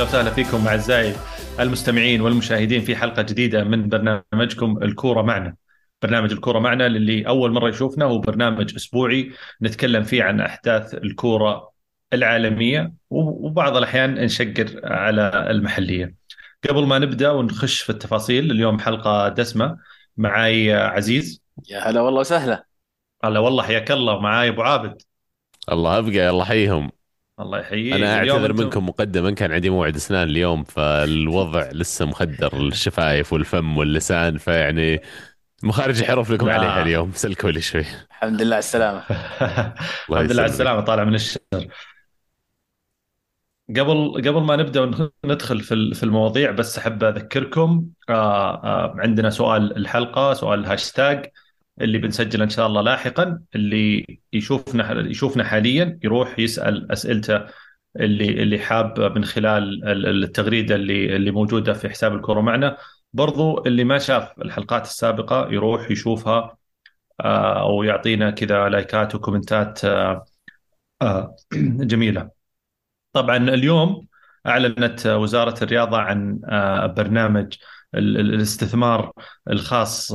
أهلا وسهلا فيكم أعزائي المستمعين والمشاهدين في حلقة جديدة من برنامجكم الكورة معنا. برنامج الكورة معنا للي أول مرة يشوفنا هو برنامج أسبوعي نتكلم فيه عن أحداث الكورة العالمية وبعض الأحيان نشقر على المحلية. قبل ما نبدأ ونخش في التفاصيل اليوم حلقة دسمة معاي عزيز يا هلا والله وسهلا هلا والله حياك الله معاي أبو عابد الله أبقى يلا حيهم الله يحييك. أنا أعتذر منكم مقدما كان عندي موعد أسنان اليوم فالوضع لسه مخدر الشفايف والفم واللسان فيعني مخارج الحروف لكم لا. عليها اليوم. سلكوا لي شوي. الحمد لله على السلامة. الحمد لله على. السلامة طالع من الشر. قبل قبل ما نبدأ وندخل في في المواضيع بس أحب أذكركم آه آه عندنا سؤال الحلقة سؤال الهاشتاج. اللي بنسجله إن شاء الله لاحقا اللي يشوفنا يشوفنا حاليا يروح يسأل أسئلته اللي اللي حاب من خلال ال- التغريدة اللي اللي موجودة في حساب الكورة معنا. برضو اللي ما شاف الحلقات السابقة يروح يشوفها آه، أو يعطينا كذا لايكات وكومنتات آه، آه، جميلة. طبعا اليوم أعلنت وزارة الرياضة عن برنامج الاستثمار الخاص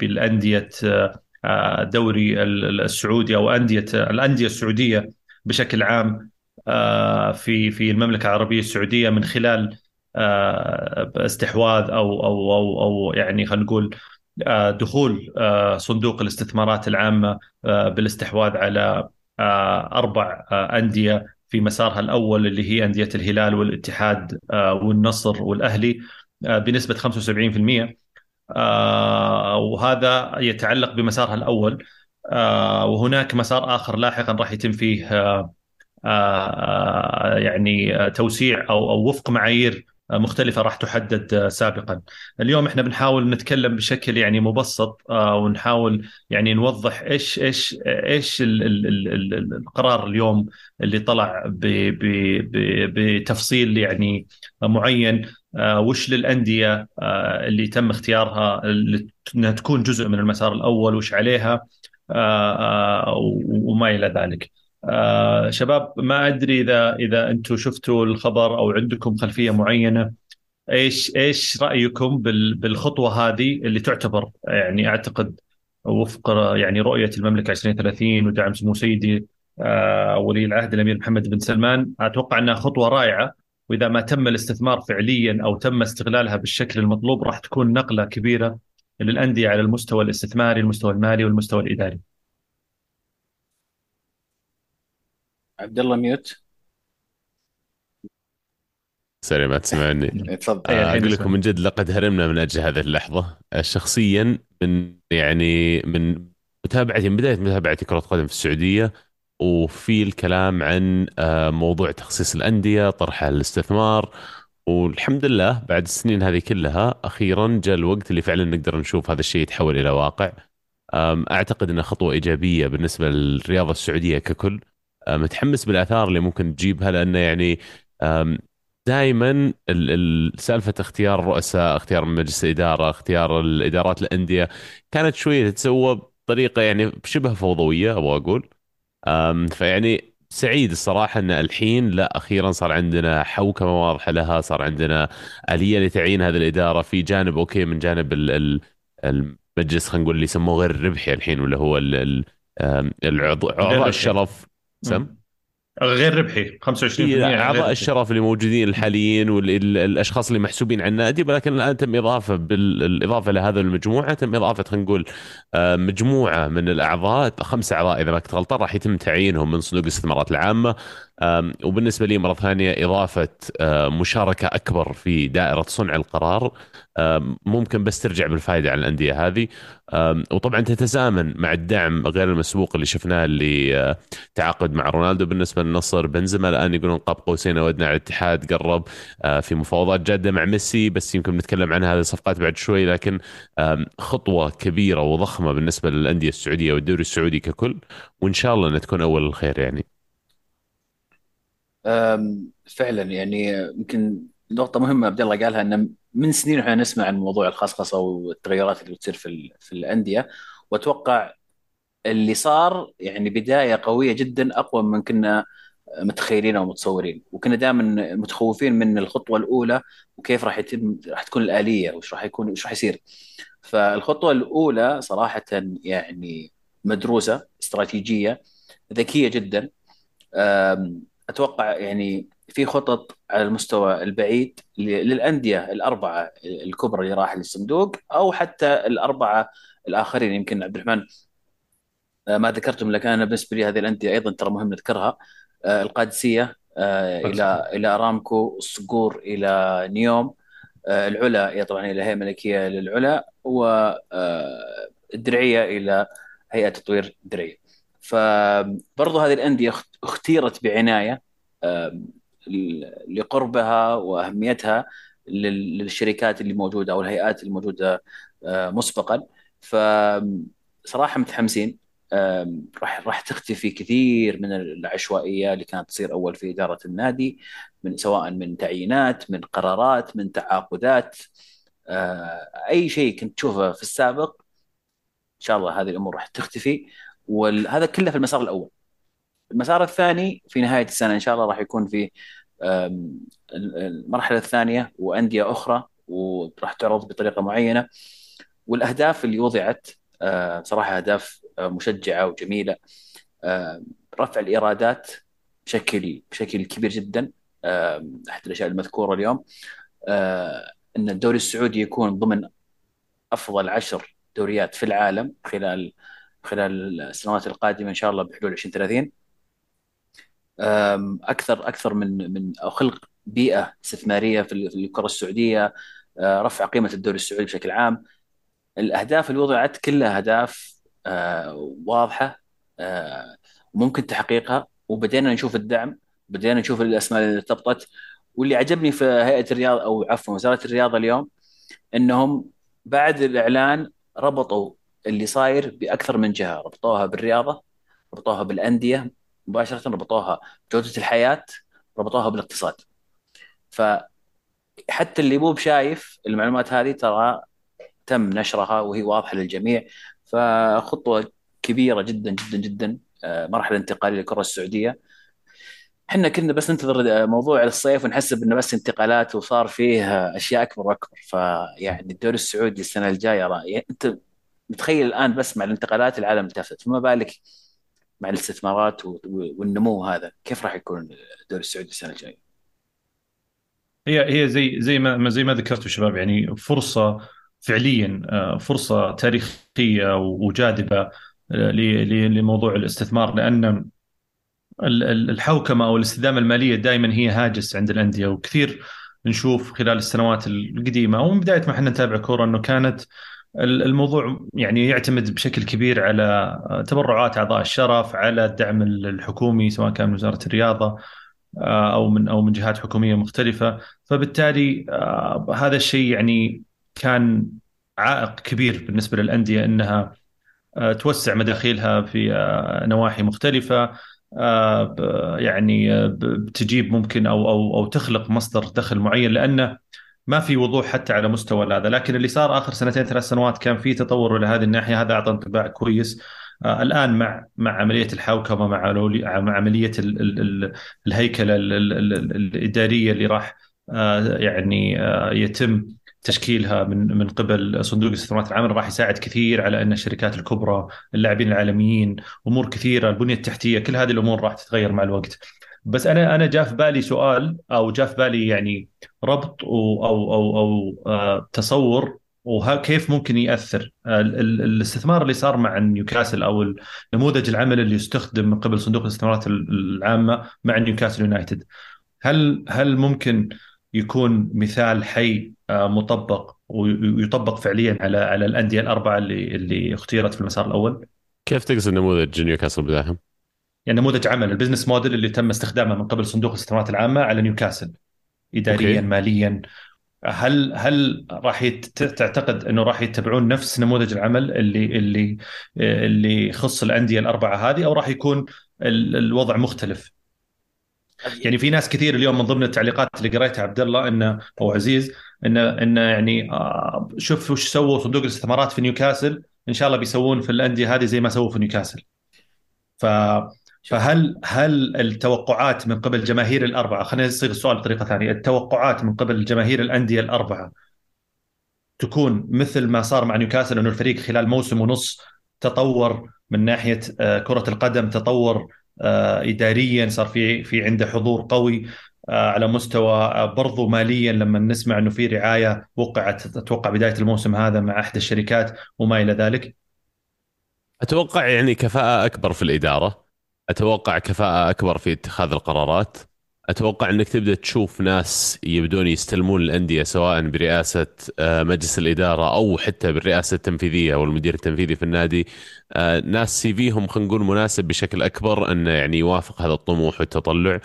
بالأندية دوري ال- ال- السعودي أو أندية الأندية السعودية بشكل عام في في المملكة العربية السعودية من خلال استحواذ أو أو أو أو يعني خلينا نقول دخول صندوق الاستثمارات العامة بالاستحواذ على أربع أندية في مسارها الأول اللي هي أندية الهلال والاتحاد والنصر والأهلي. بنسبة 75% آه، وهذا يتعلق بمسارها الأول. آه، وهناك مسار آخر لاحقا راح يتم فيه آه، آه، يعني آه، توسيع أو أو وفق معايير آه، مختلفة راح تحدد آه، سابقا. اليوم إحنا بنحاول نتكلم بشكل يعني مبسط آه، ونحاول يعني نوضح إيش إيش إيش ال- ال- ال- ال- القرار اليوم اللي طلع بتفصيل يعني معين. آه، وش للأندية آه، اللي تم اختيارها إنها تكون جزء من المسار الأول وش عليها آه، آه، وما إلى ذلك. آه شباب ما أدري إذا إذا أنتم شفتوا الخبر أو عندكم خلفية معينة إيش إيش رأيكم بال بالخطوة هذه اللي تعتبر يعني أعتقد وفق يعني رؤية المملكة 2030 ودعم سمو سيدي آه ولي العهد الأمير محمد بن سلمان أتوقع إنها خطوة رائعة وإذا ما تم الاستثمار فعليا أو تم استغلالها بالشكل المطلوب راح تكون نقلة كبيرة للأندية على المستوى الاستثماري، المستوى المالي والمستوى الإداري. عبد الله ميوت سوري ما تسمعني تفضل إيه، آه، الحين أقول. لكم من جد لقد هرمنا من أجل هذه اللحظة آه، شخصيا من يعني من متابعتي من بداية متابعتي كرة قدم في السعودية وفي الكلام عن آه، موضوع تخصيص الأندية طرحها للاستثمار والحمد لله بعد السنين هذه كلها أخيرا جاء الوقت اللي فعلا نقدر نشوف هذا الشيء يتحول إلى واقع. أم، أعتقد إنها خطوة إيجابية بالنسبة للرياضه السعودية ككل. متحمس بالآثار اللي ممكن تجيبها لأنه يعني دائما سالفة اختيار الرؤساء اختيار مجلس الإدارة اختيار الإدارات الأندية كانت شوية تتسوى بطريقة يعني شبه فوضوية أبغى أقول. فيعني سعيد الصراحة أن الحين لا أخيرا صار عندنا حوكمة واضحة لها صار عندنا آلية لتعيين هذه الإدارة في جانب أوكي من جانب ال- ال- المجلس خلينا نقول اللي يسموه غير الربحي الحين ولا هو العضو. الشرف. سم؟ غير ربحي 25% هي غير أعضاء. الشرف اللي موجودين الحاليين والاشخاص اللي محسوبين على النادي ولكن الآن تم إضافة بالاضافه لهذا المجموعة تم إضافة خلينا نقول آه، مجموعة من الأعضاء خمسه أعضاء إذا ما كنت غلطان راح يتم تعيينهم من صندوق الاستثمارات العامة وبالنسبة لي مرة ثانية إضافة مشاركة أكبر في دائرة صنع القرار ممكن بس ترجع بالفائدة على الأندية هذه. وطبعا تتزامن مع الدعم غير المسبوق اللي شفناه اللي آه، تعاقد مع رونالدو بالنسبة للنصر. بنزيما الآن يقولون قاب قوسين أو ادنى على الاتحاد قرب آه، في مفاوضات جادة مع ميسي بس يمكن نتكلم عن هذه الصفقات بعد شوي لكن خطوة كبيرة وضخمة بالنسبة للأندية السعودية والدوري السعودي ككل وإن شاء الله إنها تكون أول الخير يعني. فعلا يعني يمكن نقطة مهمة عبد الله قالها إن من سنين إحنا نسمع عن موضوع الخصخصة والتغيرات اللي بتصير في في الأندية. وأتوقع اللي صار يعني بداية قوية جدا أقوى من كنا متخيلين أو متصورين. وكنا دائما متخوفين من الخطوة الأولى وكيف راح يتم راح تكون الآلية وش راح يكون وش راح يصير. فالخطوة الأولى صراحة يعني مدروسة استراتيجية ذكية جدا. أتوقع يعني في خطط على المستوى البعيد للأندية الأربعة الكبرى اللي راح للصندوق أو حتى الأربعة الآخرين. يمكن عبد الرحمن آه، ما ذكرتم لك أنا بالنسبة لي هذه الأندية أيضا ترى مهم نذكرها. آه، القادسية آه، إلى إلى ارامكو الصقور إلى نيوم. العلا طبعا إلى هيئه ملكيه للعلا والدرعيه إلى هيئة تطوير الدرعية. فبرضو هذه الأندية اختيرت بعناية لقربها وأهميتها للشركات اللي موجودة أو الهيئات الموجوده مسبقا. فصراحه متحمسين. راح راح تختفي كثير من العشوائية اللي كانت تصير أول في إدارة النادي من سواء من تعيينات من قرارات من تعاقدات. آه، أي شيء كنت تشوفه في السابق إن شاء الله هذه الأمور راح تختفي. وهذا كله في المسار الأول. المسار الثاني في نهاية السنة إن شاء الله راح يكون في المرحلة الثانية وأندية أخرى وراح تعرض بطريقة معينة. والأهداف اللي وضعت آه، صراحة أهداف آه، مشجعة وجميلة. آه، رفع الإيرادات بشكل بشكل كبير جدا أحد الأشياء المذكورة اليوم. إن الدوري السعودي يكون ضمن أفضل عشر دوريات في العالم خلال خلال السنوات القادمة إن شاء الله بحلول 2030 أكثر أكثر من من أو خلق بيئة استثمارية في الكرة السعودية رفع قيمة الدوري السعودي بشكل عام. الأهداف اللي وضعت كلها أهداف آه، واضحة آه، ممكن تحقيقها. وبدينا نشوف الدعم بدينا نشوف الأسماء اللي ارتبطت. واللي عجبني في هيئة الرياض أو عفوا وزارة الرياضة اليوم إنهم بعد الإعلان ربطوا اللي صاير بأكثر من جهة. ربطوها بالرياضة ربطوها بالأندية مباشرة ربطوها بجوده الحياة ربطوها بالاقتصاد. فحتى اللي مو بشايف المعلومات هذه ترى تم نشرها وهي واضحة للجميع. فخطوة كبيرة جدا جدا جدا آه، مرحلة انتقالية للكرة السعودية. إحنا كنا بس ننتظر موضوع الصيف ونحسب إنه بس انتقالات وصار فيه أشياء أكبر وأكبر. فيعني الدوري السعودي السنة الجاية يعني أنت متخيل الآن بس مع الانتقالات العالم التفت فما بالك مع الاستثمارات والنمو هذا كيف راح يكون الدوري السعودي السنة الجاية؟ هي هي زي زي ما زي ما ذكرتوا شباب يعني فرصة فعليا آه، فرصة تاريخية وجاذبة آه، لموضوع الاستثمار لأن الحوكمة أو الاستدامة المالية دائما هي هاجس عند الأندية وكثير نشوف خلال السنوات القديمة ومن بداية ما إحنا نتابع كورة إنه كانت الموضوع يعني يعتمد بشكل كبير على آه، تبرعات أعضاء الشرف على الدعم الحكومي سواء كان من وزارة الرياضة أو من أو من جهات حكومية مختلفة. فبالتالي هذا الشيء يعني كان عائق كبير بالنسبة للأندية إنها آه، توسع مداخيلها في آه، نواحي مختلفة آه، يعني بتجيب ممكن أو أو أو تخلق مصدر دخل معين لأنه ما في وضوح حتى على مستوى هذا لكن اللي صار آخر سنتين ثلاث سنوات كان في تطور إلى هذه الناحية هذا أعطى انطباع كويس. الآن مع مع عملية الحوكمة مع مع عملية الهيكلة الإدارية اللي راح يعني يتم تشكيلها من من قبل صندوق الاستثمارات العامه راح يساعد كثير على أن الشركات الكبرى اللاعبين العالميين أمور كثيرة البنية التحتية كل هذه الأمور راح تتغير مع الوقت. بس أنا أنا جاء في بالي سؤال أو جاء في بالي يعني ربط أو أو أو, أو آه تصور وكيف ممكن يأثر. الاستثمار اللي صار مع نيوكاسل أو نموذج العمل اللي يستخدم من قبل صندوق الاستثمارات العامة مع نيوكاسل يونايتد. هل هل ممكن يكون مثال حي آه، مطبق ويطبق فعليا على على الأندية الأربعة اللي اللي اختيرت في المسار الأول كيف تقصد نموذج نيوكاسل بداهم؟ يعني نموذج عمل ال business model اللي تم استخدامه من قبل صندوق الاستثمارات العامة على نيوكاسل اداريا okay. ماليا هل هل راح تعتقد إنه راح يتبعون نفس نموذج العمل اللي اللي اللي يخص الأندية الأربعة هذه أو راح يكون الوضع مختلف؟ يعني في ناس كثير اليوم من ضمن التعليقات اللي قريتها عبد الله إنه أو عزيز إنه إنه يعني آه، شوف وش سووا صندوق الاستثمارات في نيوكاسل إن شاء الله بيسوون في الأندية هذه زي ما سووا في نيوكاسل. ف فهل هل التوقعات من قبل جماهير الأربعة خلينا نصيغ السؤال بطريقة ثانية التوقعات من قبل جماهير الأندية الأربعة تكون مثل ما صار مع نيوكاسل إنه الفريق خلال موسم ونص تطور من ناحية آه، كرة القدم تطور اداريا صار في في عنده حضور قوي آه، على مستوى برضو ماليا لما نسمع إنه في رعاية وقعت أتوقع بداية الموسم هذا مع إحدى الشركات وما إلى ذلك. أتوقع يعني كفاءة أكبر في الإدارة. أتوقع كفاءة أكبر في اتخاذ القرارات. أتوقع إنك تبدأ تشوف ناس يبدون يستلمون الأندية سواء برئاسة آه، مجلس الإدارة أو حتى بالرئاسة التنفيذية أو المدير التنفيذي في النادي. آه، ناس سي فيهم خلينا نقول مناسب بشكل أكبر انه يعني يوافق هذا الطموح والتطلع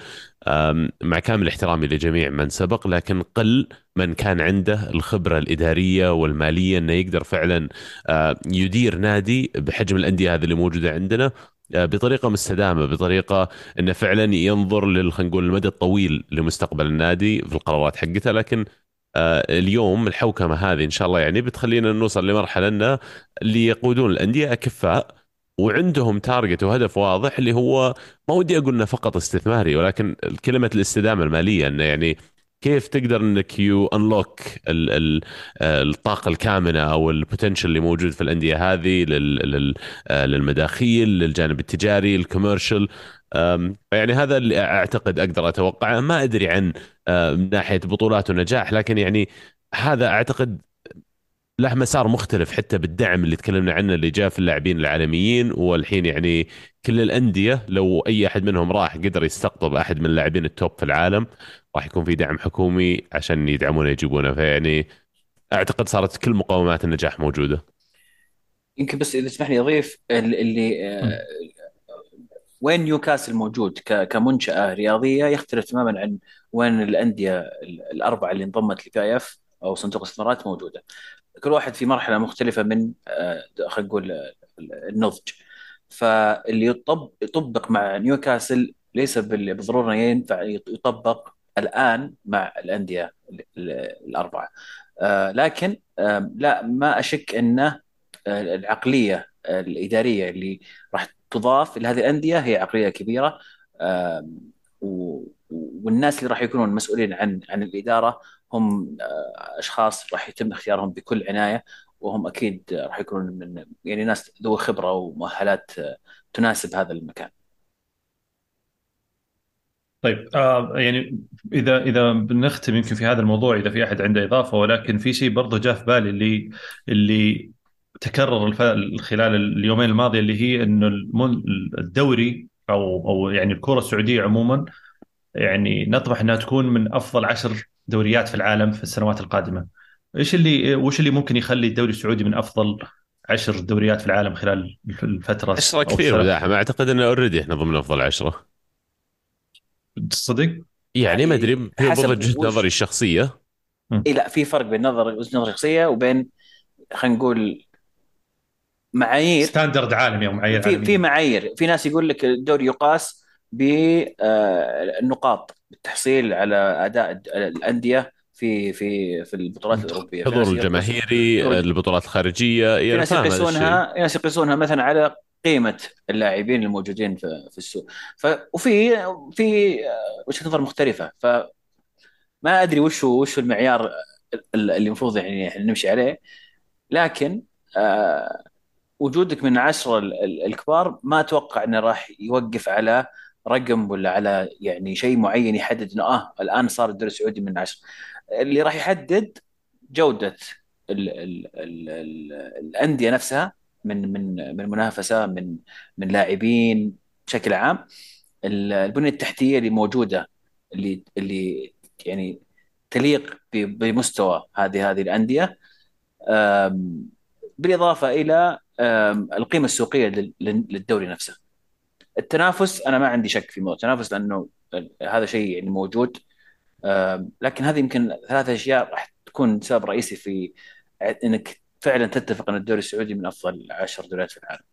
مع كامل احترامي لجميع من سبق لكن قل من كان عنده الخبرة الإدارية والمالية أنه يقدر فعلا آه، يدير نادي بحجم الأندية هذه اللي موجودة عندنا. بطريقة مستدامة بطريقة إنه فعلا ينظر لل خلينا نقول المدى الطويل لمستقبل النادي في القرارات حقته لكن آه، اليوم الحوكمة هذه إن شاء الله يعني بتخلينا نوصل لمرحلة ان اللي يقودون الأندية أكفاء وعندهم target وهدف واضح اللي هو ما ودي أقول إنه فقط استثماري ولكن كلمة الاستدامة المالية إنه يعني كيف تقدر إنك you unlock الطاقة الكامنة أو ال potential اللي موجود في الأندية هذه آه، للمداخيل للجانب التجاري ال commercial. يعني هذا اللي أعتقد أقدر أتوقعه. ما أدري عن من ناحية بطولات ونجاح لكن يعني هذا أعتقد له مسار مختلف حتى بالدعم اللي تكلمنا عنه اللي جاء في اللاعبين العالميين. والحين يعني كل الأندية لو أي أحد منهم راح قدر يستقطب أحد من اللاعبين ال top في العالم. راح يكون في دعم حكومي عشان يدعمونه يجيبونه فيعني أعتقد صارت كل مقومات النجاح موجودة. يمكن بس إذا تسمح لي اضيف اللي آه، وين نيوكاسل موجود كمنشأة رياضية يختلف تماما عن وين الأندية الأربعة اللي انضمت ل PIF أو صندوق الاستثمارات موجودة. كل واحد في مرحلة مختلفة من آه، خلينا نقول النضج فاللي يطبق يطبق مع نيوكاسل ليس بالضروره ينفع يطبق الآن مع الأندية الأربعة آه، لكن لا ما أشك انه آه، العقلية الإدارية اللي راح تضاف لهذه الأندية هي عقلية كبيرة والناس اللي راح يكونون مسؤولين عن عن الإدارة هم آه، أشخاص راح يتم اختيارهم بكل عناية وهم أكيد راح يكونون من يعني ناس ذو خبرة ومؤهلات تناسب هذا المكان. طيب آه يعني إذا إذا بنختم يمكن في هذا الموضوع إذا في أحد عنده إضافة ولكن في شيء برضه جاء في بالي اللي اللي تكرر خلال اليومين الماضية اللي هي إنه الدوري أو أو يعني الكرة السعودية عموما يعني نطمح إنها تكون من أفضل عشر دوريات في العالم في السنوات القادمة. إيش اللي وش اللي ممكن يخلي الدوري السعودي من أفضل عشر دوريات في العالم خلال الفترة عشرة كثير مداحم أعتقد إنه already إحنا ضمن أفضل عشرة. تصدق؟ يعني ما أدري في وجهة نظري الشخصية. إي لا في فرق بين نظر وجهة نظر شخصيه وبين خلينا نقول معايير. standard عالمي أو معايير في في معايير. في ناس يقول لك الدوري يقاس بالنقاط آه، بالتحصيل على أداء الأندية في في في البطولات الأوروبية. حضور الجماهيري البطولات الخارجية في ناس يقيسونها ناس يقيسونها مثلا على قيمة اللاعبين الموجودين في, في السوق. ف وفي في وجهة نظر مختلفة. ف ما أدري وش هو وش المعيار اللي المفروض يعني نمشي عليه. لكن آه وجودك من عشرة الكبار ما أتوقع إنه راح يوقف على رقم ولا على يعني شيء معين يحدد إنه آه الآن صار الدوري السعودي من عشرة. اللي راح يحدد جودة ال ال ال ال الأندية نفسها من من من منافسة من من لاعبين بشكل عام البنية التحتية اللي موجودة اللي اللي يعني تليق بمستوى هذه هذه الأندية بالإضافة إلى القيمة السوقية للدوري نفسه. التنافس أنا ما عندي شك في موضوع التنافس لأنه هذا شيء يعني موجود لكن هذه يمكن ثلاث أشياء راح تكون سبب رئيسي في إنك فعلا تتفق إن الدوري السعودي من أفضل عشر دوريات في العالم.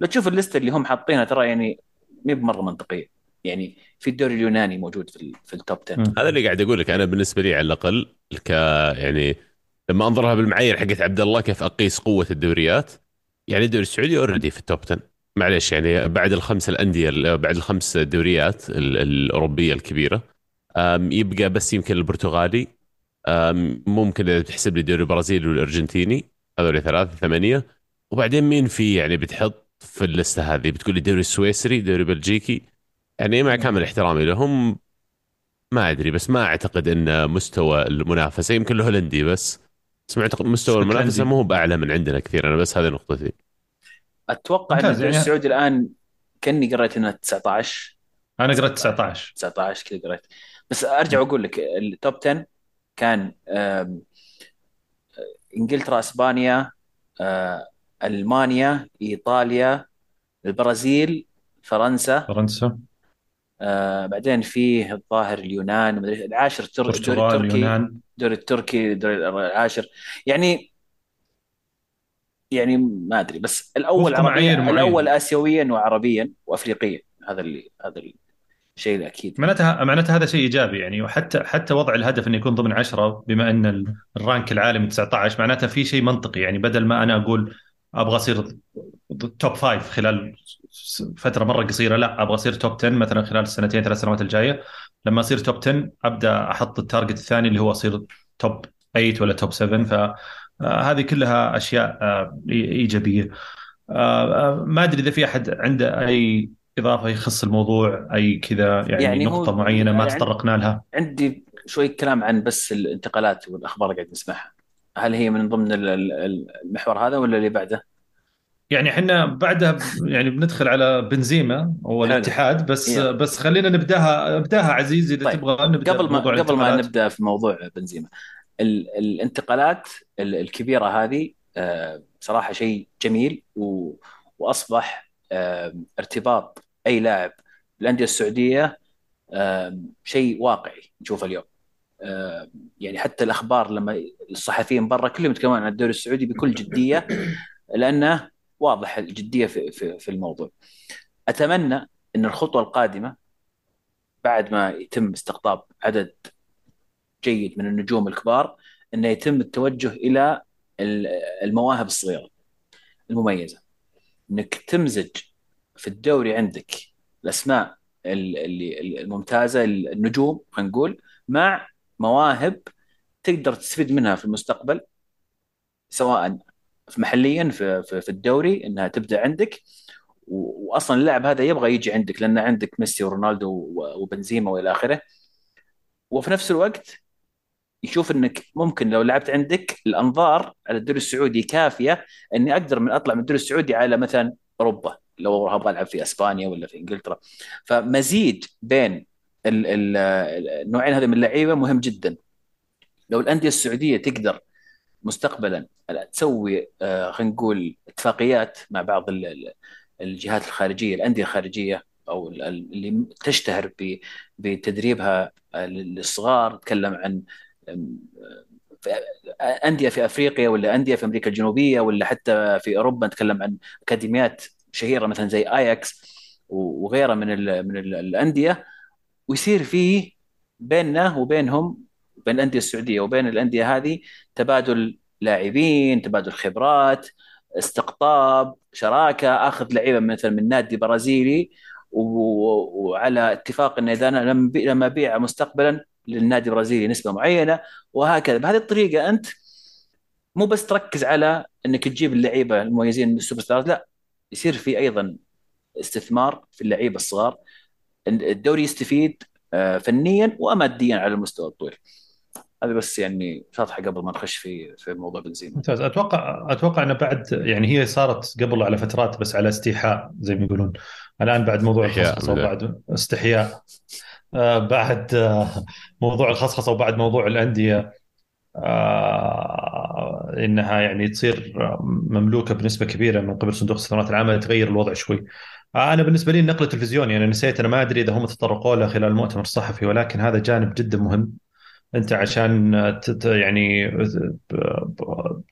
لو تشوف ال list ه اللي هم حاطينها ترى يعني مي بمرة منطقية. يعني في الدوري اليوناني موجود في في ال top 10 هذا اللي قاعد أقول لك أنا بالنسبة لي على الأقل ك يعني لما أنظرها بالمعايير حقت عبد الله كيف أقيس قوة الدوريات يعني الدوري السعودي already في ال top 10 معليش يعني بعد الخمس الأندية بعد الخمس دوريات ال- الأوروبية الكبيرة يبقى بس يمكن البرتغالي ممكن إذا تحسب لي الدوري البرازيلي والأرجنتيني هذول ثلاثة ثمانية. وبعدين مين في يعني بتحط في اللستة هذه؟ بتقول لي الدوري السويسري دوري بلجيكي. يعني مع كامل احترامي لهم ما أدري بس ما أعتقد إن مستوى المنافسة يمكن الهولندي بس بس ما أعتقد مستوى. المنافسة مو هو بأعلى من عندنا كثير أنا بس هذه نقطتي. أتوقع إن الدوري يعني- السعودي الآن كأني قريت إنه 19 أنا قرأت 19 19 كذا قريت. بس أرجع وأقول لك التوب 10 كان إنجلترا إسبانيا آه، ألمانيا إيطاليا البرازيل فرنسا فرنسا. آه، بعدين فيه الظاهر اليونان العاشر التر- الدوري التركي الدوري التركي الدوري العاشر. يعني يعني ما أدري بس الأول عربيا. الأول اسيويا وعربيا وافريقيا هذا اللي هذا الشيء الاكيد معناتها معناتها هذا شيء إيجابي يعني وحتى حتى وضع الهدف إنه يكون ضمن 10 بما إن ال- ال rank العالمي 19 معناتها في شيء منطقي يعني بدل ما أنا أقول أبغى أصير top five خلال فترة مرة قصيرة لا أبغى أصير top 10 مثلا خلال السنتين ثلاث سنوات الجاية. لما أصير top 10 أبدأ أحط ال target الثاني اللي هو أصير توب 8 ولا توب 7 فهذه كلها أشياء آه، إيجابية. آه، آه، ما أدري إذا في أحد عنده أي إضافة يخص الموضوع أي كذا يعني, يعني هو- نقطة معينة ما يعني تطرقنا لها عندي شوي كلام عن بس الانتقالات والأخبار اللي قاعد نسمعها هل هي من ضمن ال- ال- المحور هذا ولا اللي بعده؟ يعني إحنا بعدها يعني بندخل على بنزيما والاتحاد بس يلا. بس خلينا نبدأها أبدأها عزيز إذا طيب. تبغى نبدأ قبل ما قبل ما. نبدأ في موضوع بنزيما ال- الانتقالات ال- الكبيرة هذه آه، بصراحه شيء جميل وأصبح آه، ارتباط أي لاعب بالانديه السعودية شيء واقعي نشوفه اليوم يعني حتى الأخبار لما الصحفيين برا كلهم يتكلمون عن الدوري السعودي بكل جدية لأنه واضح الجدية في في في الموضوع. أتمنى إن الخطوة القادمة بعد ما يتم استقطاب عدد جيد من النجوم الكبار إنه يتم التوجه إلى ال- المواهب الصغيرة المميزة إنك تمزج في الدوري عندك الأسماء ال- اللي الممتازة النجوم خلينا نقول مع مواهب تقدر تستفيد منها في المستقبل سواء في محليا في في في الدوري إنها تبدأ عندك. واصلا اللاعب هذا يبغى يجي عندك لأن عندك ميسي ورونالدو وبنزيما وإلى آخره. وفي نفس الوقت يشوف إنك ممكن لو لعبت عندك الأنظار على الدوري السعودي كافية إني أقدر من أطلع من الدوري السعودي على مثلا أوروبا. لو أبغى ألعب في إسبانيا ولا في إنجلترا. فمزيج بين ال- ال- النوعين هذه من اللعيبة مهم جدا. لو الأندية السعودية تقدر مستقبلا تسوي آه، خلينا نقول اتفاقيات مع بعض ال- ال- الجهات الخارجية الأندية الخارجية أو ال- ال- اللي تشتهر بتدريبها آه، للصغار. نتكلم عن في- أندية في أفريقيا ولا أندية في أمريكا الجنوبية ولا حتى في أوروبا. نتكلم عن أكاديميات شهيرة مثلا زي اياكس وغيرها من ال من ال الأندية ويصير فيه بيننا وبينهم بين الأندية السعودية وبين الأندية هذه تبادل لاعبين تبادل خبرات استقطاب شراكة آخذ لعيبة مثلا من نادي برازيلي وعلى اتفاق ان إذا أنا لما أبيع مستقبلا للنادي البرازيلي نسبة معينة وهكذا. بهذه الطريقة أنت مو بس تركز على إنك تجيب اللعيبة المميزين من ال super stars لا. يصير في أيضا استثمار في اللعيبه الصغار. الدوري يستفيد آه، فنيا وماديا على المستوى الطويل. هذه بس يعني شطحه قبل ما نخش في في موضوع بنزيما. ممتاز. أتوقع أتوقع إنه بعد يعني هي صارت قبل على فترات بس على استيحاء زي ما يقولون. الآن بعد موضوع الخصخصة. وبعد استحياء. آه بعد آه موضوع الخصخصة وبعد موضوع الأندية. إنها يعني تصير مملوكة بنسبة كبيرة من قبل صندوق السنوات العامه يتغير الوضع شوي. آه أنا بالنسبة لي النقل التلفزيوني أنا نسيت أنا ما أدري إذا هم تطرقوا له خلال المؤتمر الصحفي ولكن هذا جانب جدا مهم. أنت عشان يعني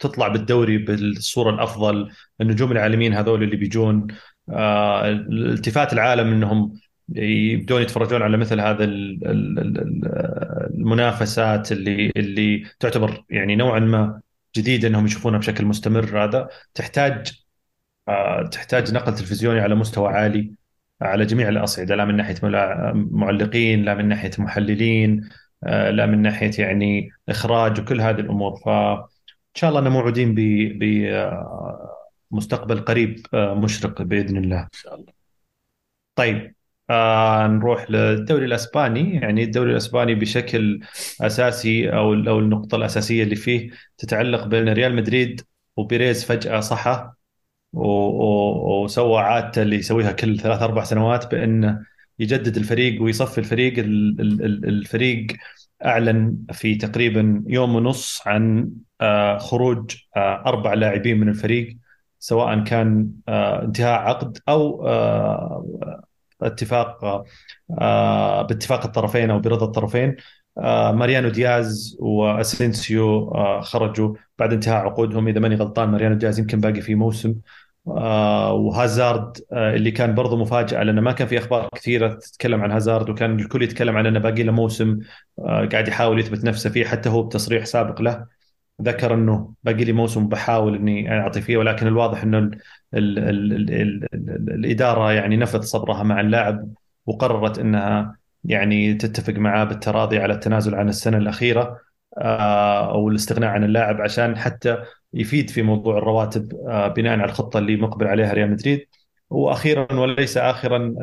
تطلع بالدوري بالصورة الأفضل النجوم العالميين هذول اللي بيجون آه التفات العالم إنهم يبدون يتفرجون على مثل هذا ال- ال- ال- المنافسات اللي اللي تعتبر يعني نوعا ما جديده إنهم يشوفونها بشكل مستمر. هذا تحتاج تحتاج نقل تلفزيوني على مستوى عالي على جميع الأصعدة. لا من ناحية معلقين لا من ناحية محللين لا من ناحية يعني إخراج وكل هذه الأمور. فإن شاء الله أنا موعودين بمستقبل قريب مشرق بإذن الله. إن شاء الله. طيب. آه نروح للدوري الأسباني. يعني الدوري الأسباني بشكل أساسي أو أو النقطة الأساسية اللي فيه تتعلق بين ريال مدريد وبيريز فجأة صحى وسوى عادته اللي يسويها كل ثلاث أربع سنوات بانه يجدد الفريق ويصفي الفريق. الفريق أعلن في تقريبا يوم ونص عن آه، خروج آه، أربع لاعبين من الفريق سواء كان آه، انتهاء عقد أو اتفاق باتفاق الطرفين أو برضا الطرفين. ماريانو دياز وأسينسيو خرجوا بعد انتهاء عقودهم. إذا ماني غلطان ماريانو دياز يمكن باقي في موسم. آه وهازارد آه اللي كان برضه مفاجأة لأنه ما كان في أخبار كثيرة تتكلم عن هازارد وكان الكل يتكلم عن أنه باقي له موسم آه قاعد يحاول يثبت نفسه فيه حتى هو بتصريح سابق له. ذكر إنه باقي لي موسم بحاول إني أعطي فيه ولكن الواضح إنه ال ال ال ال ال ال الإدارة يعني نفذ صبرها مع اللاعب وقررت إنها يعني تتفق معاه بالتراضي على التنازل عن السنة الأخيرة آه، أو الاستغناء عن اللاعب عشان حتى يفيد في موضوع الرواتب آه، بناء على الخطة اللي مقبل عليها ريال مدريد. وأخيرا وليس اخرا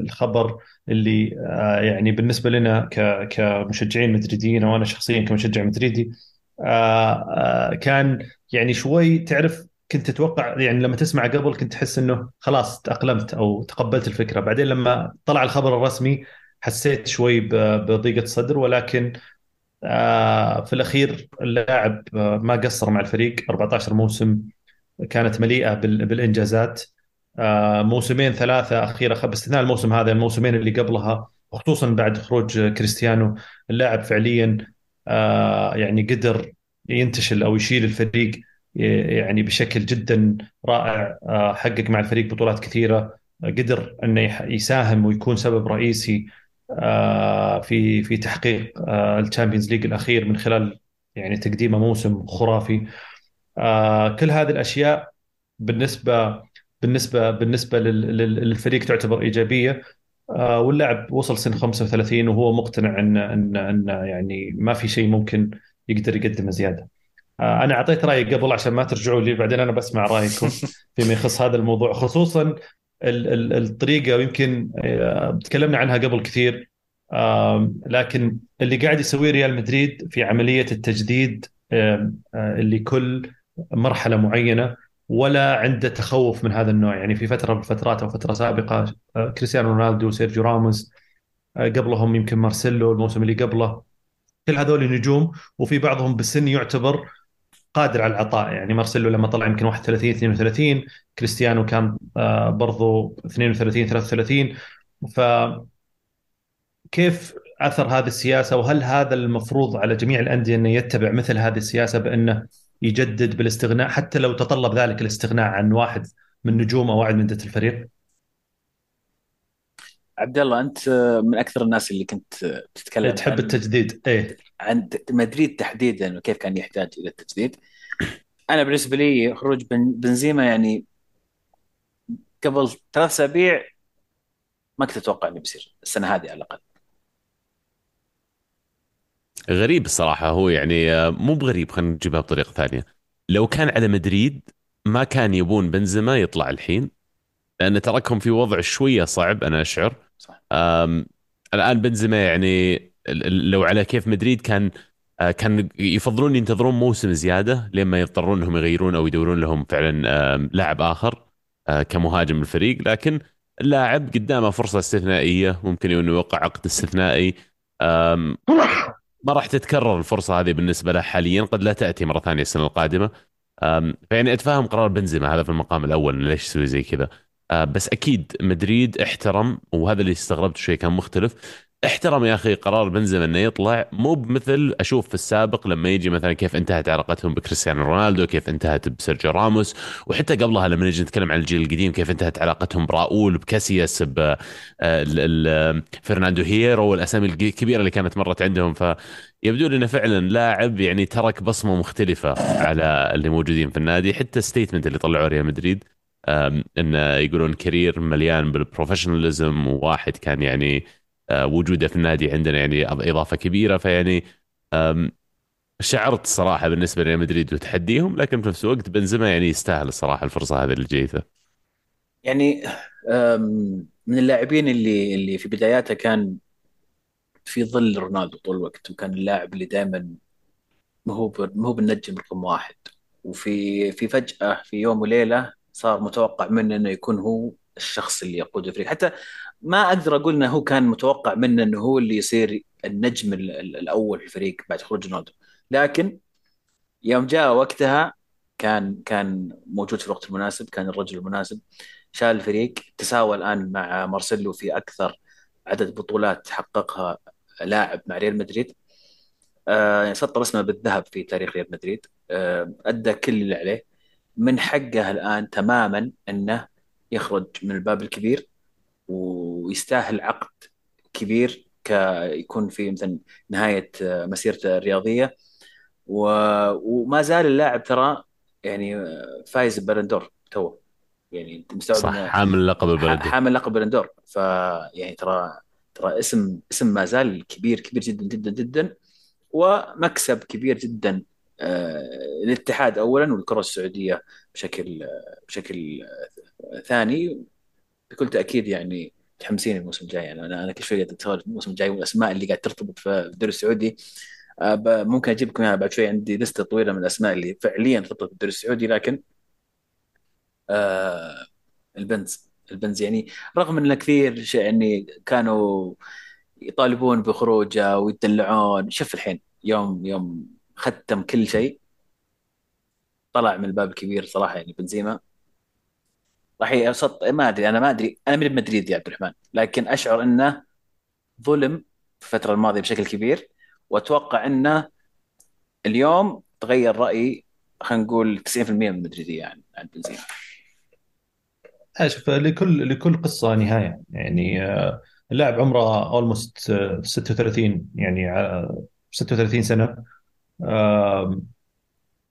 الخبر اللي آه، يعني بالنسبة لنا كمشجعين مدريديين وأنا شخصيا كمشجع مدريدي كان يعني شوي تعرف كنت تتوقع يعني لما تسمع قبل كنت تحس إنه خلاص تأقلمت أو تقبلت الفكرة. بعدين لما طلع الخبر الرسمي حسيت شوي بضيقة صدر ولكن آه، في الأخير اللاعب آه، ما قصر مع الفريق. 14 موسم كانت مليئة بالإنجازات. آه، موسمين ثلاثة أخيرة باستثناء الموسم هذا الموسمين اللي قبلها وخصوصا بعد خروج كريستيانو اللاعب فعليا يعني قدر ينتشل أو يشيل الفريق يعني بشكل جدا رائع. حقق مع الفريق بطولات كثيرة. قدر إنه يساهم ويكون سبب رئيسي آه، في في تحقيق ال Champions League الأخير من خلال يعني تقديمه موسم خرافي. آه، كل هذه الأشياء بالنسبة بالنسبة بالنسبة للفريق تعتبر إيجابية. آه، واللاعب وصل سن 35 وهو مقتنع ان ان إن يعني ما في شيء ممكن يقدر يقدمه زيادة. أنا أعطيت رأيي قبل عشان ما ترجعوا لي بعدين أنا بسمع رأيكم فيما يخص هذا الموضوع خصوصا الطريقة ويمكن آه، تكلمنا عنها قبل كثير لكن اللي قاعد يسويه ريال مدريد في عملية التجديد آه، لكل مرحلة معينة ولا عنده تخوف من هذا النوع. يعني في فترة من الفترات أو فترة سابقة آه، كريستيانو رونالدو سيرجيو راموس قبلهم يمكن مارسيلو الموسم اللي قبله. كل هذول نجوم وفي بعضهم بالسن يعتبر قادر على العطاء. يعني مارسيلو لما طلع يمكن 31 32 كريستيانو كان آه، برضو 32 33 ف كيف أثر هذه السياسة؟ وهل هذا المفروض على جميع الأندية إنه يتبع مثل هذه السياسة بأنه يجدد بالاستغناء حتى لو تطلب ذلك الاستغناء عن واحد من نجوم أو واحد من الفريق؟ عبد الله أنت من أكثر الناس اللي كنت تتكلم تحب عن التجديد إيه. عن مدريد تحديدا وكيف كان يحتاج إلى التجديد. أنا بالنسبة لي خروج بنزيما يعني قبل ثلاث أسابيع ما كنت أتوقع إنه بيصير السنة هذه على الأقل. غريب الصراحة هو يعني آه، مو بغريب خلينا نجيبها بطريقة ثانية. لو كان على مدريد ما كان يبون بنزيما يطلع الحين لأن تركهم في وضع شوية صعب أنا أشعر. صح. الآن بنزيما يعني لو على كيف مدريد كان آه، كان يفضلون ينتظرون موسم زيادة لين ما يضطرون إنهم يغيرون أو يدورون لهم فعلا لاعب آخر آه، كمهاجم الفريق. لكن اللاعب قدامه فرصة استثنائية ممكن انه يوقع عقد استثنائي. ما راح تتكرر الفرصة هذه بالنسبة له حاليا قد لا تأتي مرة ثانية السنة القادمة. فيعني اتفهم قرار بنزيما هذا في المقام الأول ليش يسوي زي كذا. آه، بس أكيد مدريد احترم وهذا اللي استغربت شوي كان مختلف. احترم يا أخي قرار بنزيما إنه يطلع مو بمثل أشوف في السابق لما يجي مثلا كيف انتهت علاقتهم بكريستيانو رونالدو كيف انتهت بسيرجيو راموس وحتى قبلها لما نجي نتكلم عن الجيل القديم كيف انتهت علاقتهم براؤول بكاسياس بفرناندو هيرو والأسامي الكبيرة اللي كانت مرت عندهم. فيبدو لي إنه فعلا لاعب يعني ترك بصمة مختلفة على اللي موجودين في النادي. حتى statement اللي طلعوه ريال مدريد إنه يقولون career مليان بال professionalism وواحد كان يعني آه، وجوده في النادي عندنا يعني إضافة كبيرة فيعني شعرت صراحة بالنسبة لريال مدريد وتحديهم لكن في نفس الوقت بنزيما يعني يستاهل الصراحة الفرصة هذه اللي جيته يعني من اللاعبين اللي اللي في بداياته كان في ظل رونالدو طول الوقت وكان اللاعب اللي دائما ما هو ما هو بالنجم رقم واحد. وفي في فجأة في يوم وليلة صار متوقع منه إنه يكون هو الشخص اللي يقود الفريق. حتى ما أقدر أقول إنه هو كان متوقع منه إنه هو اللي يصير النجم الأول في الفريق بعد خروج رونالدو. لكن يوم جاء وقتها كان كان موجود في الوقت المناسب كان الرجل المناسب شال الفريق تساوى الآن مع مارسيلو في أكثر عدد بطولات حققها لاعب مع ريال مدريد. آه يعني سطر اسمه بالذهب في تاريخ ريال مدريد. آه أدى كل اللي عليه. من حقه الآن تماما إنه يخرج من الباب الكبير. ويستاهل عقد كبير كيكون في مثلا نهاية آه، مسيرته الرياضية. وما زال اللاعب ترى يعني آه، فايز ببالون دور تو يعني أنت مستوعب صح حامل لقب البالون دور حامل لقب البالون دور ف يعني ترى ترى اسم اسم ما زال كبير كبير جدا جدا جدا ومكسب كبير جدا آه، للاتحاد اولا والكرة السعودية بشكل بشكل ثاني. بكل تأكيد يعني متحمسين الموسم الجاي. يعني أنا أنا كل شوية اتخيل الموسم الجاي والأسماء اللي قاعد ترتبط في الدوري السعودي. آه، ممكن أجيب لكم بعد شوي. عندي لستة طويلة من الأسماء اللي فعليا ترتبط بالدوري السعودي لكن آه البنز البنز يعني رغم ان كثير يعني كانوا يطالبون بخروجه ويدلعون شوف الحين يوم يوم ختم كل شيء طلع من الباب الكبير صراحة يعني بنزيما. راح يصط ما أدري أنا ما أدري. أنا من مدريد يا عبد الرحمن لكن أشعر إنه ظلم في الفترة الماضية بشكل كبير وأتوقع إنه اليوم تغير رأيي خلينا نقول 90% من المدريديه يعني عن بنزيما شوف لكل لكل قصة نهاية. يعني آه، اللاعب عمره اولموست 36 يعني 36 سنة.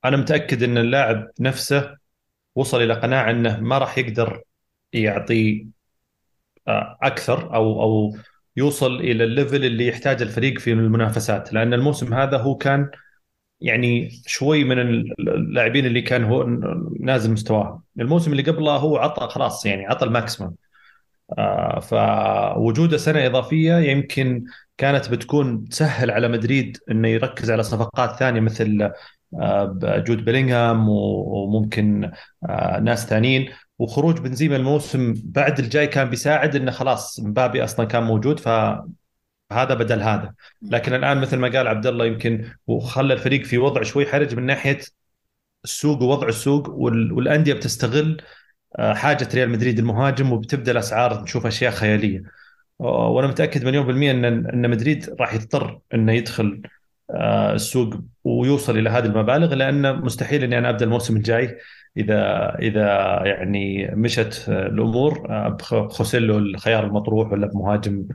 أنا متأكد إن اللاعب نفسه وصل إلى قناعة إنه ما راح يقدر يعطي آه، أكثر أو أو يوصل إلى ال level اللي يحتاجه الفريق في المنافسات لأن الموسم هذا هو كان يعني شوي من اللاعبين اللي كان هو نازل مستواه الموسم اللي قبله هو عطى خلاص يعني عطى ال maximum آه فوجوده سنة إضافية يمكن كانت بتكون تسهل على مدريد إنه يركز على صفقات ثانية مثل جود بيلينغهام وممكن آه ناس ثانيين. وخروج بنزيما الموسم بعد الجاي كان بيساعد إنه خلاص مبابي أصلا كان موجود ف هذا بدل هذا. لكن الآن مثل ما قال عبد الله يمكن وخلى الفريق في وضع شوي حرج من ناحية السوق ووضع السوق والأندية بتستغل آه، حاجة ريال مدريد المهاجم وبتبدأ الأسعار نشوف أشياء خيالية. آه، وأنا متأكد مليون بالمية ان إن مدريد راح يضطر إنه يدخل آه، السوق ويوصل إلى هذه المبالغ لأنه مستحيل إني أنا أبدأ الموسم الجاي إذا إذا يعني مشت الأمور بخوسيلو الخيار المطروح ولا بمهاجم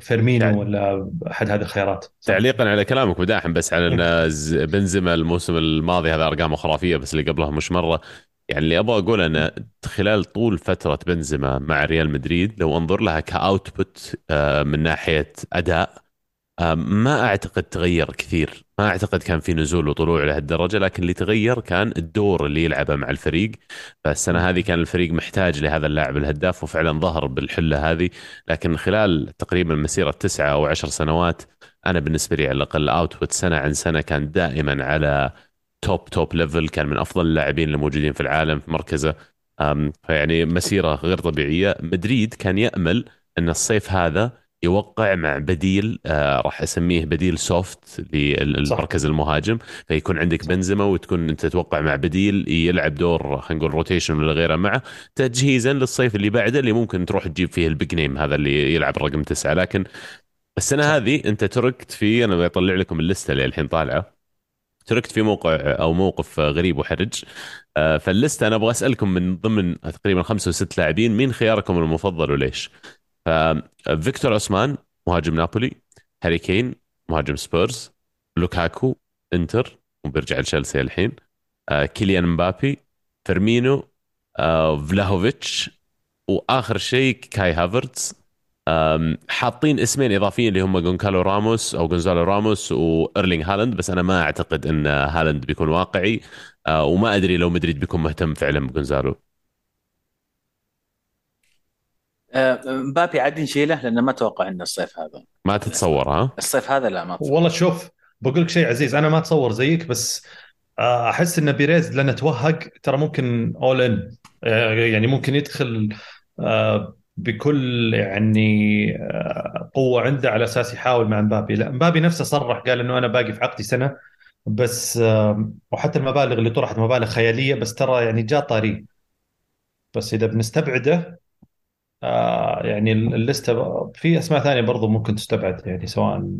فيرمينو ولا أحد هذه الخيارات. تعليقا على كلامك بداحم بس على إن بنزيما الموسم الماضي هذا ارقامه خرافية بس اللي قبلها مش مرة. يعني اللي أبغى أقول أنا خلال طول فترة بنزيما مع ريال مدريد لو أنظر لها كأوتبوت آه، من ناحية أداء ما أعتقد تغير كثير. ما أعتقد كان في نزول وطلوع لهالدرجة لكن اللي تغير كان الدور اللي يلعبه مع الفريق. فالسنة هذه كان الفريق محتاج لهذا اللاعب الهداف وفعلا ظهر بالحلة هذه. لكن خلال تقريبا مسيرة تسعة أو عشر سنوات أنا بالنسبة لي على الأقل output سنة عن سنة كان دائما على top top level كان من أفضل اللاعبين الموجودين في العالم في مركزه. فيعني مسيرة غير طبيعية. مدريد كان يأمل أن الصيف هذا يوقع مع بديل آه راح أسميه بديل soft للمركز المهاجم. فيكون عندك بنزيما وتكون أنت تتوقع مع بديل يلعب دور خلينا نقول rotation ولا غيره معه. تجهيزا للصيف اللي بعده اللي ممكن تروح تجيب فيه ال big name هذا اللي يلعب رقم تسعة. لكن السنة هذه أنت تركت في أنا بطلع لكم ال list ه اللي الحين طالعة. تركت في موقع أو موقف غريب وحرج. آه، فال list ه أنا أبغى أسألكم من ضمن تقريبا خمسة وست لاعبين مين خياركم المفضل وليش؟ ففيكتور أوسيمين مهاجم نابولي هاري كين مهاجم سبيرز لوكاكو انتر وبيرجع لتشيلسي الحين آه، كيليان مبابي فيرمينو آه، فلاهوفيتش وآخر شيء كاي هافرتز. حاطين اسمين إضافيين اللي هم جونكالو راموس أو جونزالو راموس وايرلينج هالاند بس أنا ما أعتقد إن هالاند بيكون واقعي. آه، وما أدري لو مدريد بيكون مهتم فعلا بجونزالو آه، مبابي عاد نشيله لأنه ما أتوقع إنه الصيف هذا. ما تتصور ها؟ الصيف هذا لا ما أتصور. والله شوف بقول لك شيء عزيز أنا ما أتصور زيك بس آه، أحس إن بيريز لأنه توهق ترى ممكن اول ان يعني ممكن يدخل آه، بكل يعني آه، قوة عنده على أساس يحاول مع مبابي. لا مبابي نفسه صرح قال إنه أنا باقي في عقدي سنة بس آه، وحتى المبالغ اللي طرحت مبالغ خيالية بس ترى يعني جاء طاري. بس إذا بنستبعده آه، يعني ال list ة في أسماء ثانية برضو ممكن تستبعد يعني سواء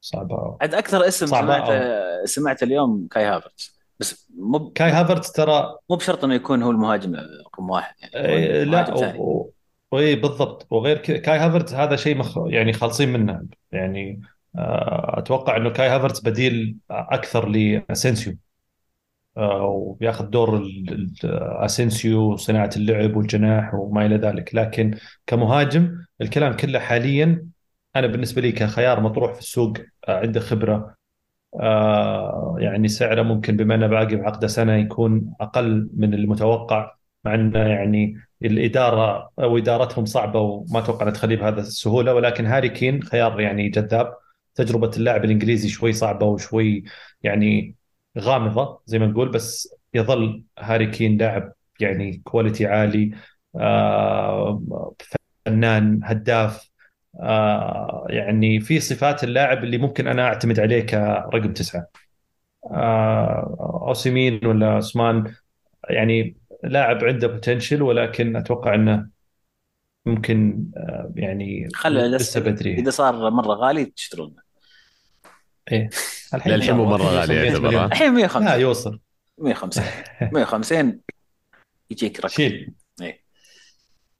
صعبة عاد أكثر اسم سمعته سمعته اليوم كاي هافرتز بس مو كاي هافرتز ترى مو بشرط إنه يكون هو المهاجم رقم واحد يعني يكون لا و... و... اي بالضبط. وغير كذا كاي هافرتز هذا شيء مخ... يعني خالصين منه. يعني آه، أتوقع إنه كاي هافرتز بديل أكثر لاسينسيو آه، وبياخذ دور ال- ال- اسينسيو صناعه اللعب والجناح وما إلى ذلك. لكن كمهاجم الكلام كله حاليا أنا بالنسبة لي كخيار مطروح في السوق آه، عنده خبرة. آه، يعني سعره ممكن بما أنه باقي بعقده سنة يكون أقل من المتوقع مع أنه يعني الإدارة أو إدارتهم صعبة وما أتوقع تخليه بهذا السهولة. ولكن هاري كين خيار يعني جذاب. تجربة اللاعب الإنجليزي شوي صعبة وشوي يعني غامضة زي ما نقول بس يظل هاري كين لاعب يعني quality عالي آه، فنان هداف آه، يعني في صفات اللاعب اللي ممكن أنا أعتمد عليه كرقم تسعة. آه، أوسيمين ولا عثمان يعني لاعب عنده potential ولكن أتوقع إنه ممكن يعني خلي لسه بدري. إذا صار مرة غالي تشترونه. إيه. لا، الحين مو مرة غالي يوصل 100 يعتبر،؟ الحين لا 150 يوصل 150 150 يجيك رقم. شيل. إيه.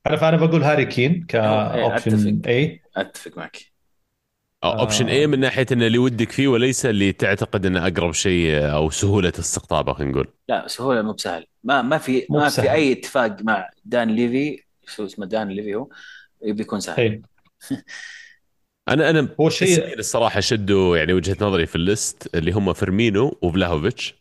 أنا فانا بقول هاري كين إيه، ك option أتفق. اي أتفق معك. Option. اي من ناحية انه اللي ودك فيه وليس اللي تعتقد إنه أقرب شيء أو سهولة استقطابه خلينا نقول. لا سهولة مو بسهل. ما ما في ما بسهل. في أي اتفاق مع دان ليفي شو اسمه دان ليفي هو بيكون سهل. أنا أنا هو شيء الصراحة شدوا يعني وجهة نظري في ال list اللي هم فيرمينو وفلاهوفيتش.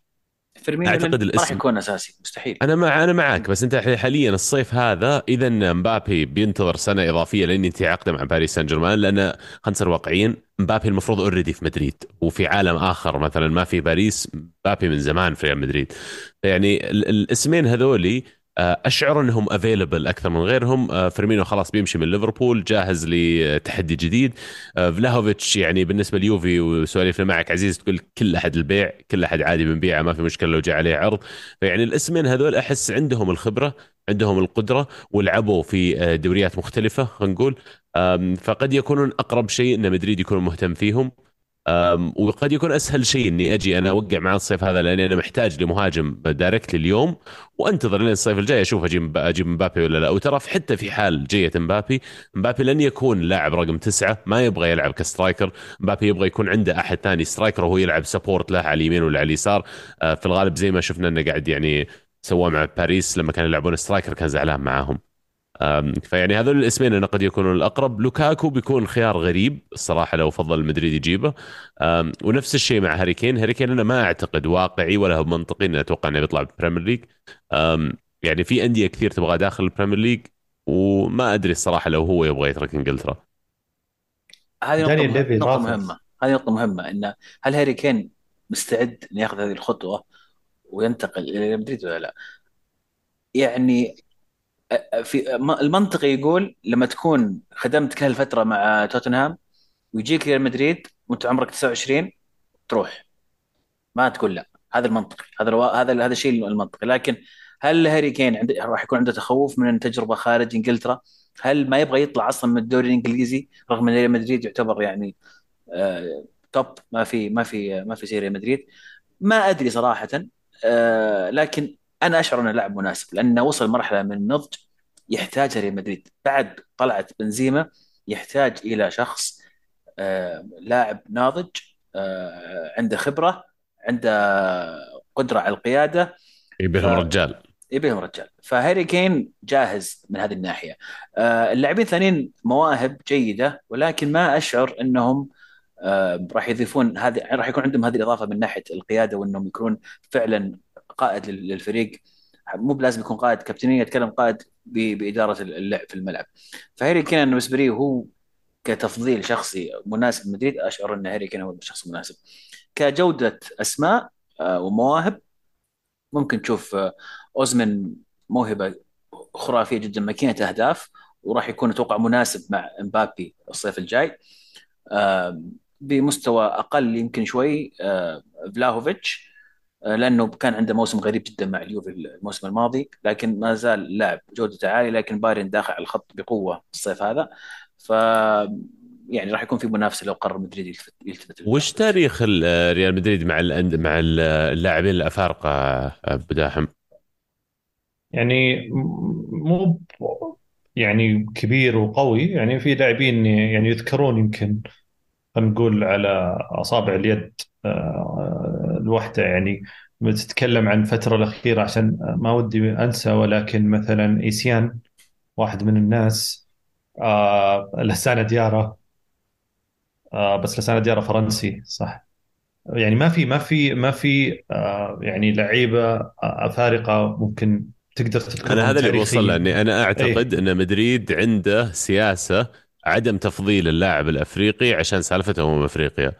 فيرمينو أعتقد ما راح الاسم- يكون أساسي مستحيل. أنا مع أنا معك بس أنت حاليا الصيف هذا إذا مبابي بينتظر سنة إضافية لين ينتهي عقده مع باريس سان جيرمان لأن خلينا نصير واقعيين مبابي المفروض already في مدريد وفي عالم آخر مثلا ما في باريس مبابي من زمان في ريال مدريد. يعني ال- الاسمين هذولي أشعر إنهم available أكثر من غيرهم. آه، فيرمينو خلاص بيمشي من ليفربول جاهز لتحدي جديد. آه، فلاهوفيتش يعني بالنسبة ليوفي وسواليفنا معك عزيز تقول كل أحد البيع كل أحد عادي بنبيعه ما في مشكلة لو جاء عليه عرض. فيعني الاسمين هذول أحس عندهم الخبرة عندهم القدرة ولعبوا في آه، دوريات مختلفة خلينا نقول. فقد يكونون أقرب شيء إن مدريد يكون مهتم فيهم. وقد يكون أسهل شيء إني أجي أنا أوقع مع الصيف هذا لأني أنا محتاج لمهاجم direct اليوم وأنتظر لين الصيف الجاي أشوف أجيب أجيب مبابي ولا لا. وترى حتى في حال جية مبابي مبابي لن يكون لاعب رقم تسعة ما يبغى يلعب ك striker. مبابي يبغى يكون عنده أحد ثاني striker وهو يلعب support له على اليمين ولا على اليسار. آه، في الغالب زي ما شفنا إنه قاعد يعني سواه مع باريس لما كانوا يلعبونه striker كان زعلان معاهم. فيعني هذول الاسمين أنا قد يكونون الأقرب. لوكاكو بيكون خيار غريب الصراحة لو فضل مدريد يجيبه. ونفس الشيء مع هاري كين هاري كين أنا ما أعتقد واقعي ولا هو منطقي إنه أتوقع إنه بيطلع بالبريمير ليج يعني في أندية كثير تبغى داخل البريمير ليج وما أدري الصراحة لو هو يبغى يترك إنجلترا. هذه نقطة, نقطة. مهمة. هذه نقطة مهمة إن هل هاري كين مستعد إنه ياخذ هذه الخطوة وينتقل إلى ريال مدريد ولا لا؟ يعني في المنطقي يقول لما تكون خدمت كل هالفترة مع توتنهام ويجيك ريال مدريد وانت عمرك 29 تروح. ما تقول لا. هذا المنطقي. هذا ألو... هذا هذا الشيء المنطقي. لكن هل هاري كين عنده راح يكون عنده تخوف من تجربة خارج إنجلترا؟ هل ما يبغى يطلع أصلا من الدوري الإنجليزي رغم إن ريال مدريد يعتبر يعني آه، توب ما في ما في ما في زي ريال مدريد. ما أدري صراحة. آه، لكن أنا أشعر انه لاعب مناسب لأنه وصل مرحلة من النضج يحتاج ريال مدريد. بعد طلعت بنزيما يحتاج إلى شخص آه، لاعب ناضج آه، عنده خبرة عنده قدرة على القيادة. يبي لهم ف- رجال. يبي لهم رجال. فهاري كين جاهز من هذه الناحية. آه اللاعبين الثانيين مواهب جيدة ولكن ما أشعر أنهم آه راح يضيفون هذه راح يكون عندهم هذه الإضافة من ناحية القيادة وأنهم يكونون فعلا قائد للفريق. مو بلازم يكون قائد كابتنية يتكلم قائد بإدارة اللعب في الملعب. فهاري كين بالنسبة لي هو كتفضيل شخصي مناسب. مدريد أشعر أن هاري كين هو الشخص المناسب كجودة أسماء آه ومواهب ممكن تشوف آه أوزمن موهبة خرافية جدا ماكينة أهداف وراح يكون أتوقع مناسب مع إمبابي الصيف الجاي. بمستوى أقل يمكن شوي آه فلاهوفيتش. لأنه كان عنده موسم غريب جدا مع اليوفي الموسم الماضي لكن ما زال لاعب جودته عالية لكن بايرن داخل على الخط بقوة الصيف هذا ف يعني راح يكون في منافسة لو قرر مدريد يلتفت وش تاريخ ال- ريال مدريد مع مع ال- اللاعبين الأفارقة أبو داحم؟ يعني مو يعني كبير وقوي يعني في لاعبين يعني يذكرون يمكن نقول على أصابع اليد آه، الواحدة يعني بتتكلم عن الفترة الأخيرة عشان ما ودي أنسى ولكن مثلا إيسيان واحد من الناس آه لسانة ديارة آه بس لسانة ديارة فرنسي صح يعني ما في ما في ما في آه يعني لعيبة آه، افارقه ممكن تقدر تذكرهم أنا هذا اللي. بوصل له إني أنا أعتقد إيه. إن مدريد عنده سياسة عدم تفضيل اللاعب الأفريقي عشان سالفته امم افريقيا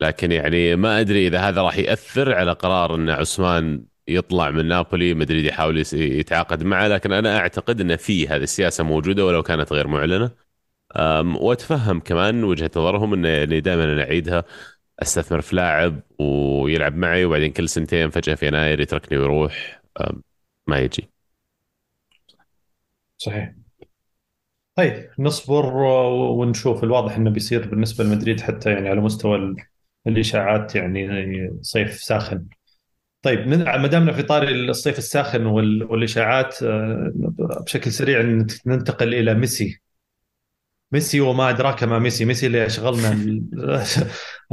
لكن يعني ما أدري إذا هذا راح يأثر على قرار إن عثمان يطلع من نابولي مدريد يحاول يتعاقد معه. لكن أنا أعتقد إن في هذه السياسة موجودة ولو كانت غير معلنة. وأتفهم كمان وجهة نظرهم إن يعني دائما أنا أعيدها. أستثمر في لاعب ويلعب معي وبعدين كل سنتين فجأة في يناير يتركني ويروح. ما يجي. صحيح. طيب نصبر ونشوف. الواضح إنه بيصير بالنسبة لمدريد حتى يعني على مستوى ال- الإشاعات يعني صيف ساخن. طيب ما دامنا في طاري الصيف الساخن وال- والإشاعات آه، بشكل سريع ننتقل إلى ميسي. ميسي وما أدراك ما ميسي. ميسي اللي أشغلنا ال-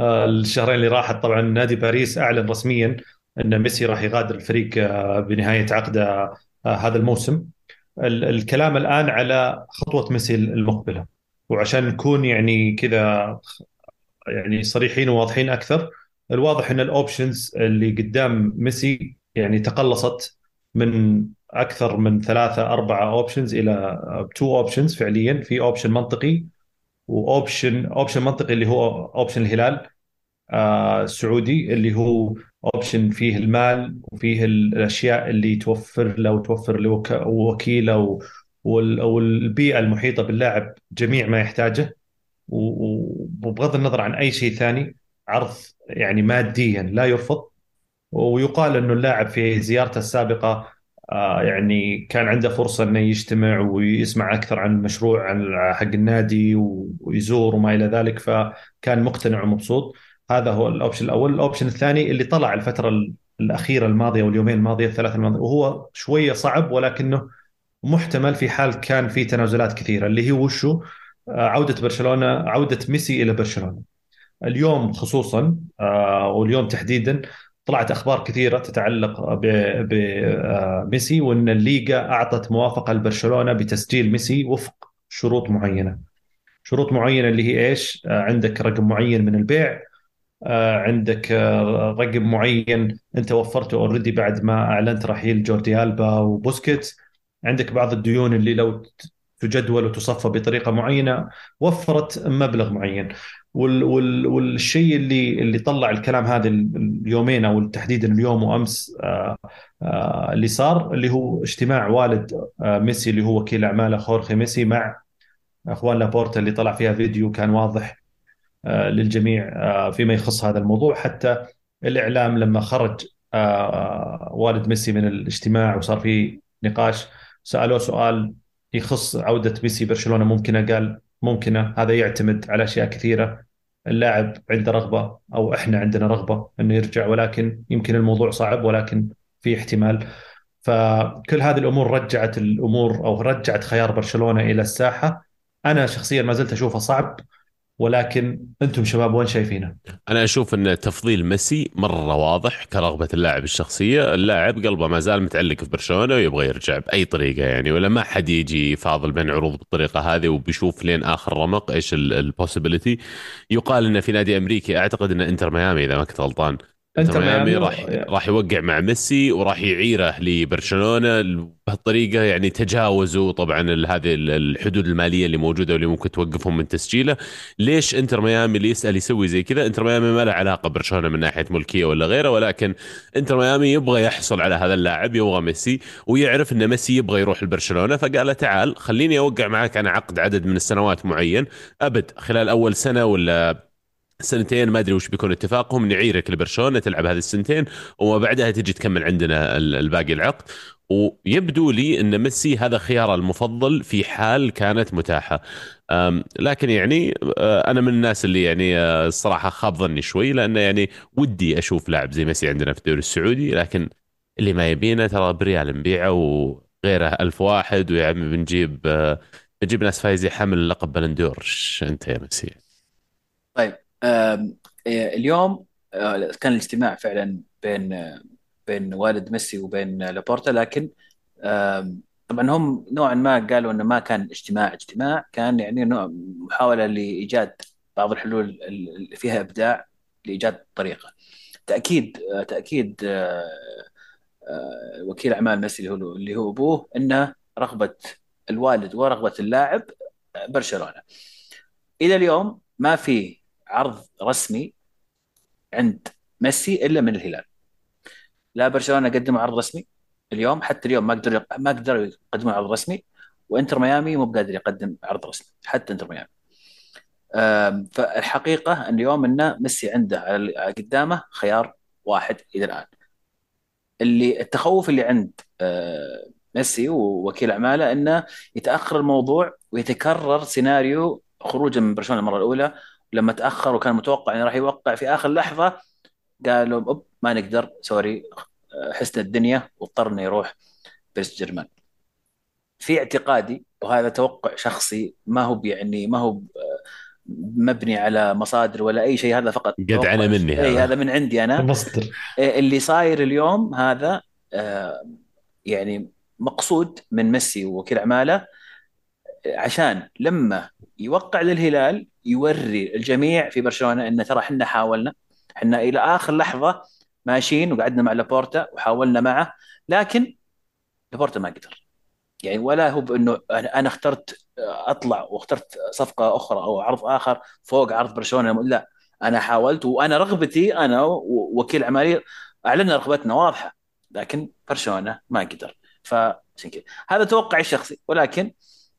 الشهرين اللي راحت. طبعا نادي باريس أعلن رسميا إن ميسي راح يغادر الفريق آه، بنهاية عقده آه، هذا الموسم. ال- الكلام الآن على خطوة ميسي المقبلة. وعشان نكون يعني كذا يعني صريحين وواضحين أكثر الواضح إن ال options اللي قدام ميسي يعني تقلصت من أكثر من ثلاثة أربعة options إلى two options فعليا. في option منطقي و option option منطقي اللي هو option الهلال آه السعودي اللي هو اوبشن فيه المال وفيه الأشياء اللي توفر له وتوفر لوكيله والبيئه المحيطة باللاعب جميع ما يحتاجه. وبغض النظر عن أي شيء ثاني عرض يعني ماديا لا يرفض. ويقال إنه اللاعب في زيارته السابقة آه، يعني كان عنده فرصة إنه يجتمع ويسمع أكثر عن المشروع عن حق النادي ويزور وما إلى ذلك فكان مقتنع ومبسوط. هذا هو ال option الأول. ال option الثاني اللي طلع الفترة الأخيرة الماضية واليومين الماضية الثلاثه الماضية وهو شوية صعب ولكنه محتمل في حال كان في تنازلات كثيرة اللي هي وشو؟ آه، عودة برشلونة عودة ميسي إلى برشلونة. اليوم خصوصا آه، واليوم تحديدا طلعت أخبار كثيرة تتعلق بميسي وإن الليغا أعطت موافقة لبرشلونة بتسجيل ميسي وفق شروط معينة. شروط معينة اللي هي إيش؟ آه، عندك رقم معين من البيع آه، عندك آه، رقم معين انت وفرته already بعد ما أعلنت رحيل جوردي ألبا وبوسكيتس. عندك بعض الديون اللي لو تجدول وتصفى بطريقة معينة وفرت مبلغ معين. وال وال والشيء اللي اللي طلع الكلام هذا اليومين أو تحديدا اليوم وأمس آه آه اللي صار اللي هو اجتماع والد آه ميسي اللي هو وكيل أعماله خورخي ميسي مع أخوان لابورتا اللي طلع فيها فيديو كان واضح. آه للجميع آه فيما يخص هذا الموضوع. حتى الإعلام لما خرج آه والد ميسي من الاجتماع وصار في نقاش سألوه سؤال يخص عودة ميسي برشلونة ممكنة؟ قال ممكنة. هذا يعتمد على أشياء كثيرة. اللاعب عنده رغبة أو إحنا عندنا رغبة إنه يرجع ولكن يمكن الموضوع صعب ولكن في احتمال. فكل هذه الأمور رجعت الأمور أو رجعت خيار برشلونة إلى الساحة. أنا شخصيا ما زلت أشوفه صعب. ولكن أنتم شباب وين شايفينه؟ أنا أشوف أن تفضيل ميسي مرة واضح كرغبة اللاعب الشخصية، اللاعب قلبه ما زال متعلق في برشلونة ويبغى يرجع بأي طريقة يعني ولا ما حد يجي يفاضل بين عروض بالطريقة هذه وبيشوف لين آخر رمق إيش البوسيبيليتي يقال انه في نادي أمريكي أعتقد انه إنتر ميامي إذا ما كنت غلطان. انتر ميامي راح راح يوقع مع ميسي وراح يعيره لبرشلونة بهالطريقة يعني تجاوزوا طبعا هذه الحدود المالية اللي موجودة واللي ممكن توقفهم من تسجيله. ليش إنتر ميامي اللي يسأل يسوي زي كذا؟ إنتر ميامي ما له علاقة برشلونة من ناحية ملكية ولا غيره ولكن إنتر ميامي يبغى يحصل على هذا اللاعب يبغى ميسي ويعرف إن ميسي يبغى يروح لبرشلونة. فقال له تعال خليني أوقع معك أنا عقد عدد من السنوات معين أبد خلال أول سنة ولا سنتين ما أدري وش بيكون اتفاقهم. نعيرك لبرشلونه تلعب هذه السنتين وما بعدها تجي تكمل عندنا الباقي العقد. ويبدو لي إن ميسي هذا خياره المفضل في حال كانت متاحة. لكن يعني آه، أنا من الناس اللي يعني آه، الصراحة خاب ظني شوي لأنه يعني ودي أشوف لاعب زي ميسي عندنا في الدوري السعودي. لكن اللي ما يبينه ترى بريال نبيعه وغيره ألف واحد ويا عمي بنجيب آه، بنجيب ناس فايزي حمل لقب بلندور أنت يا ميسي؟ طيب اليوم كان الاجتماع فعلا بين بين والد ميسي وبين لابورتا لكن طبعا هم نوعا ما قالوا إنه ما كان اجتماع. اجتماع كان يعني نوع محاولة لإيجاد بعض الحلول اللي فيها إبداع لإيجاد طريقة. تأكيد تأكيد آه، آه، وكيل أعمال ميسي اللي هو أبوه انه رغبة الوالد ورغبة اللاعب برشلونة. إلى اليوم ما في عرض رسمي عند ميسي إلا من الهلال. لا برشلونة قدموا عرض رسمي اليوم حتى اليوم ما قدروا ما قدروا يقدمون عرض رسمي وإنتر ميامي مو بقادر يقدم عرض رسمي حتى إنتر ميامي. فالحقيقة إن اليوم انه ميسي عنده قدامه خيار واحد إلى الآن. اللي التخوف اللي عند آه، ميسي ووكيل أعماله إنه يتأخر الموضوع ويتكرر سيناريو خروجه من برشلونة المرة الأولى لما تأخر وكان متوقع إنه راح يوقع في آخر لحظة قالوا أوبس ما نقدر sorry حسن الدنيا واضطر يروح باريس جيرمان. في اعتقادي وهذا توقع شخصي ما هو يعني ما هو مبني على مصادر ولا أي شيء هذا فقط قدعا مني هذا. إيه، هذا من عندي أنا. مصدر. إيه، اللي صاير اليوم هذا آه، يعني مقصود من ميسي ووكيل أعماله عشان لما يوقع للهلال يوري الجميع في برشلونة إن ترى إحنا حاولنا. إحنا إلى آخر لحظة ماشيين وقعدنا مع لابورتا وحاولنا معه لكن لابورتا ما قدر. يعني ولا هو بإنه أنا اخترت أطلع واخترت صفقة أخرى أو عرض آخر فوق عرض برشلونة. لا أنا حاولت وأنا رغبتي أنا ووكيل اعمالي اعلنا رغبتنا واضحة لكن برشلونة ما قدر. كذا. هذا توقعي الشخصي ولكن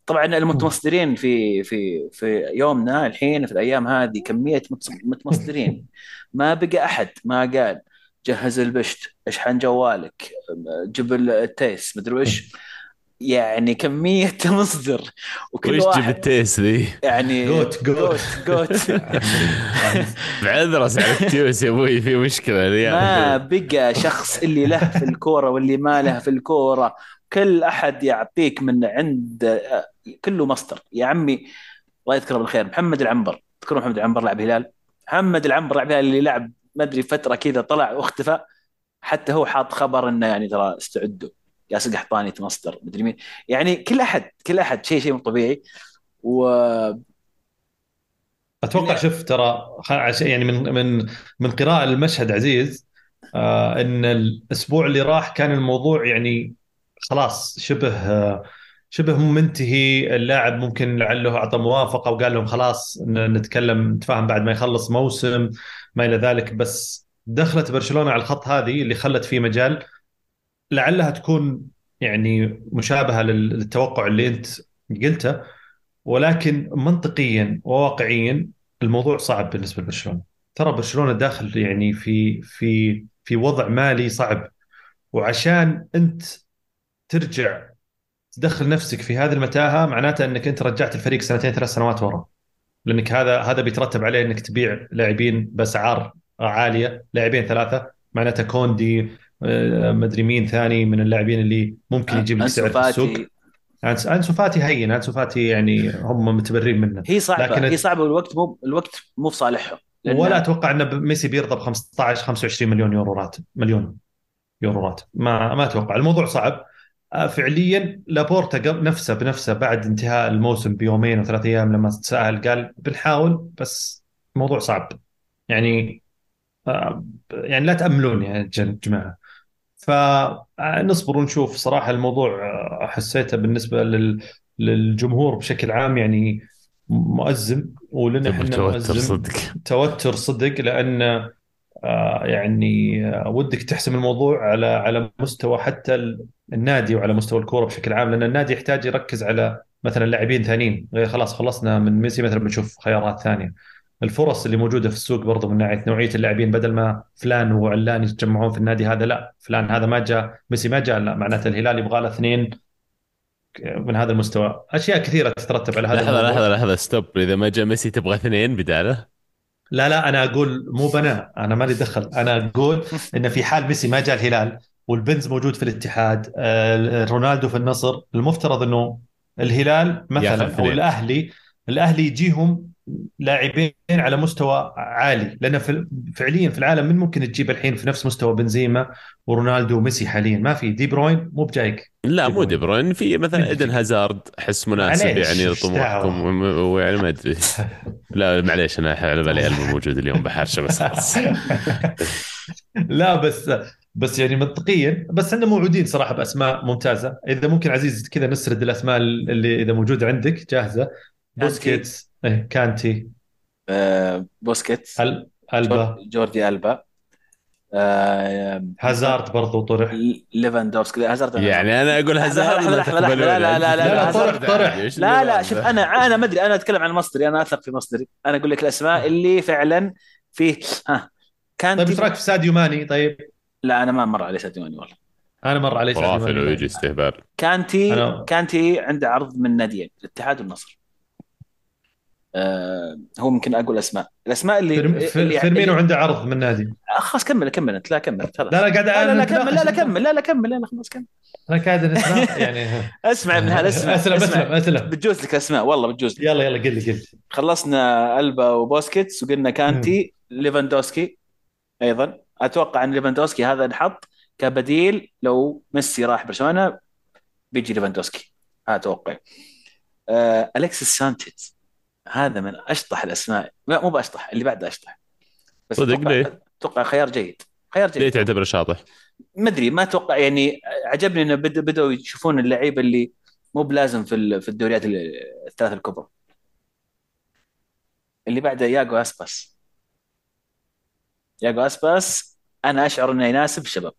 طبعا المتمصدرين في في في يومنا الحين في الأيام هذه كمية متمصدرين. ما بقى أحد ما قال جهز البشت اشحن جوالك جيب التيس مدري وش يعني كمية مصدر. وكل وش واحد التيس ذي؟ يعني جوت جوت. جوت بعذرة سعدتيوس يا أبوي في مشكلة ما بقى شخص اللي له في الكورة واللي ما له في الكورة. كل أحد يعطيك من عند كله مصدر يا عمي الله يذكره بالخير محمد العنبر. تذكرون محمد العنبر لاعب هلال؟ محمد العنبر لاعب هلال اللي لعب ما ادري فترة كذا طلع واختفى. حتى هو حاط خبر إنه يعني ترى استعدوا. ياسر قحطاني مصدر مدري مين. يعني كل أحد كل أحد شيء شيء مو طبيعي. و أتوقع شوف ترى يعني من من من قراءه المشهد عزيز آه إن الأسبوع اللي راح كان الموضوع يعني خلاص شبه آه شبه منتهي اللاعب ممكن لعله أعطى موافقة وقال لهم خلاص نتكلم نتفاهم بعد ما يخلص موسم ما إلى ذلك. بس دخلت برشلونة على الخط هذه اللي خلت فيه مجال لعلها تكون يعني مشابهة للتوقع اللي أنت قلته. ولكن منطقيا وواقعيا الموضوع صعب بالنسبة لبرشلونة. ترى برشلونة داخل يعني في في في وضع مالي صعب. وعشان أنت ترجع تدخل نفسك في هذه المتاهة معناته أنك أنت رجعت الفريق سنتين ثلاث سنوات ورا. لأنك هذا هذا بيترتب عليه أنك تبيع لاعبين بأسعار عالية لاعبين ثلاثة معناته كوندي آه، مدري مين ثاني من اللاعبين اللي ممكن يجيب لك سعر في السوق. أنسو فاتي هين أنسو فاتي يعني هم متبرين منه. هي صعبة لكن هي صعبة والوقت مو الوقت مو في صالحهم. ولا أتوقع أن ميسي بيرضى ب 15 25 مليون يورو راتب مليون يورو راتب. ما ما أتوقع. الموضوع صعب آه، فعليا لابورتا نفسه بنفسه بعد انتهاء الموسم بيومين وثلاث أيام لما تساءل قال بنحاول بس الموضوع صعب. يعني آه، يعني لا تأملون يا جماعة. فنصبر ونشوف. صراحة الموضوع آه، حسيته بالنسبة لل للجمهور بشكل عام يعني مؤزم ولنا إحنا توتر مؤزم. صدق. توتر صدق لأن آه، يعني آه، ودك تحسم الموضوع على على مستوى حتى ال- النادي وعلى مستوى الكورة بشكل عام لأن النادي يحتاج يركز على مثلا لاعبين ثانيين. غير خلاص خلصنا من ميسي مثلا بنشوف خيارات ثانية. الفرص اللي موجودة في السوق برضو من ناحية نوعية اللاعبين بدل ما فلان وعلان يتجمعون في النادي هذا لا فلان هذا ما جاء ميسي ما جاء لا معناته الهلال يبغى له اثنين من هذا المستوى. أشياء كثيرة تترتب على هذا لحظة الموضوع. لحظة لحظة stop إذا ما جاء ميسي تبغى اثنين بداله لا لا أنا أقول مو بنا أنا مالي دخل أنا أقول إن في حال ميسي ما جاء الهلال وبنز موجود في الاتحاد آه، رونالدو في النصر المفترض إنه الهلال مثلا أو. الأهلي الأهلي يجيهم لاعبين على مستوى عالي. لأن في فعليا في العالم من ممكن تجيب الحين في نفس مستوى بنزيما ورونالدو وميسي حاليا؟ ما في. دي بروين مو بجايك. لا مو. دي بروين. في مثلا إيدن؟ هازارد احس مناسب يعني لطموحكم؟ ويعني ما أدري. لا معليش أنا على بالي موجود اليوم بحرشة بس. لا بس بس يعني منطقيا بس إحنا موعودين صراحة بأسماء ممتازة. إذا ممكن عزيز كذا نسرد الأسماء اللي إذا موجوده عندك جاهزة. بوسكيتس إيه، كانتي. آه، بوسكيتس. أل- ألبا. جور- جوردي ألبا. آه، هازارد برضو طرح. ليفاندوفسكي. لا، هازارد يعني أنا أقول لحظة، هازارد لحظة، ما لحظة، لحظة، تقبلونه. لا، لا، لا، لا، أنت لا، هازارد طرح، طرح. لا لا شوف ذا؟ أنا أنا ما أدري. أنا أتكلم عن مصدري أنا أثق في مصدري أنا أقول لك الأسماء اللي فعلا فيه. ها. كانتي طيب إيش رأيك في ساديو ماني؟ طيب. لا أنا ما مر علي ساديو ماني والله. أنا مر علي ساديو خرافي لو ماني. يجي استهبال. كانتي كانتي عنده عرض من ناديين الاتحاد والنصر. هو ممكن أقول اسماء الأسماء اللي فيرم- اللي في- فيرمينو عنده عرض من نادي آه، خلاص كمل كمل انت لا كمل خلاص. لا لا قاعد لا لا, كمل. لا لا. كمل. لا لا كمل. لا لا خلاص كمل. أنا قاعد يعني اسمع من هذا اسمع أسلم. أسلم أسلم. بتجوز لك أسماء. والله بتجوز لك. يلا يلا قل لي قل خلصنا ألبا وبوسكيتس وقلنا كانتي ليفاندوسكي أيضا. أتوقع أن ليفاندوسكي هذا انحط كبديل لو ميسي راح برشلونة بيجي ليفاندوسكي. هذا توقعي آه الكسيس سانشيز. هذا من أشطح الأسماء. لا مو بأشطح اللي بعده أشطح. بس صدق ليه؟ أتوقع خيار جيد. خيار ليه جيد تعتبره شاطح؟ ما أدري ما أتوقع يعني عجبني إنه بد- بدأوا يشوفون اللعيبه اللي مو بلازم في في الدوريات ال- الثلاث الكبرى. اللي بعده ياجو أسباس. ياجو أسباس أنا أشعر إنه يناسب الشباب.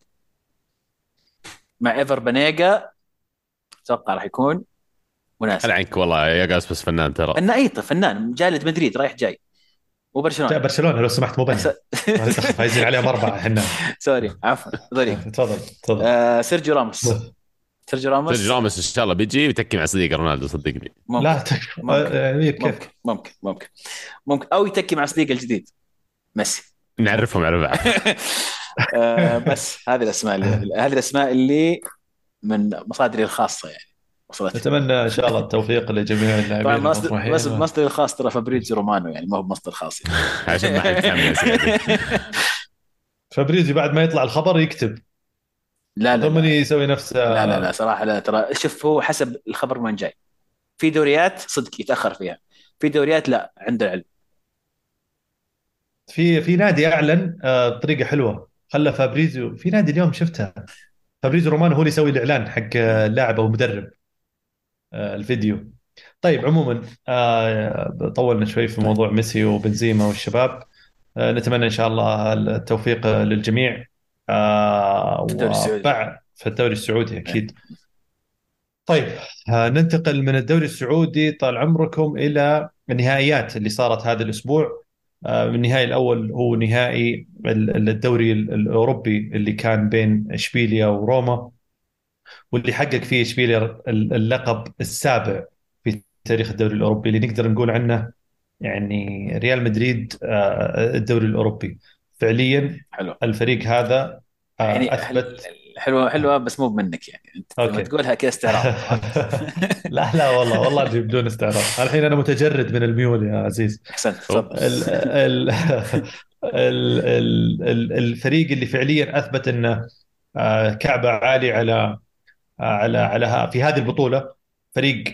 مع إيفر بانيجا أتوقع راح يكون مناسب. هل عنك والله يا قاس بس فنان ترى. فنان اي فنان. ريال مدريد رايح جاي. لا وبرشلونه برشلونة لو سمحت مو بنا فايزين عليهم أربعة إحنا. sorry عفوا sorry تفضل تفضل. آه سيرجيو راموس. سيرجيو راموس؟ سيرجيو راموس إن شاء الله بيجي ويتكي مع صديق رونالدو صدقني. ممكن. لا تكفى ممكن. آه، كيف؟ ممكن ممكن ممكن. ممكن. أو يتكي مع صديقه الجديد. ميسي. نعرفهم على بعض آه بس هذه الأسماء اللي هذه الأسماء اللي من مصادري الخاصة يعني. وصلت نتمنى إن شاء الله التوفيق لجميع اللاعبين طبعا مصدر. بس مصدري الخاص ترى فابريزيو رومانو يعني ما هو مصدر خاص يعني. عشان ما حد يعني. فابريزيو بعد ما يطلع الخبر يكتب. لا لا ضمني لا. يسوي نفسه لا لا لا صراحة لا ترى شوف هو حسب الخبر وين جاي. في دوريات صدق يتأخر فيها في دوريات لا عنده علم. في في نادي أعلن آه، بطريقه حلوة خلى فابريزيو في نادي اليوم شفتها. فابريزيو رومانو هو اللي يسوي الإعلان حق آه، اللاعب أو المدرب آه، الفيديو. طيب عموما آه، طولنا شوي في موضوع ميسي وبنزيما والشباب. آه، نتمنى إن شاء الله التوفيق للجميع آه، في الدوري السعودي. السعودي أكيد. طيب آه، ننتقل من الدوري السعودي طال عمركم إلى النهائيات اللي صارت هذا الأسبوع. آه، النهائي الأول هو نهائي ال- الدوري ال- الأوروبي اللي كان بين إشبيليا وروما. واللي حقق فيه اشبيليا ال- اللقب السابع في تاريخ الدوري الأوروبي اللي نقدر نقول عنه يعني ريال مدريد آه، الدوري الأوروبي. فعليا حلو. الفريق هذا آه، يعني اثبت حلوة حلوة بس مو منك يعني. أنت لما أوكي. تقولها كذا استعراض. لا لا والله والله أجيب بدون استعراض. الحين أنا متجرد من الميول يا عزيز. أحسنت تفضل. ال ال ال ال ال الفريق اللي فعليا أثبت إنه آه، كعبة عالي على على على في هذه البطولة فريق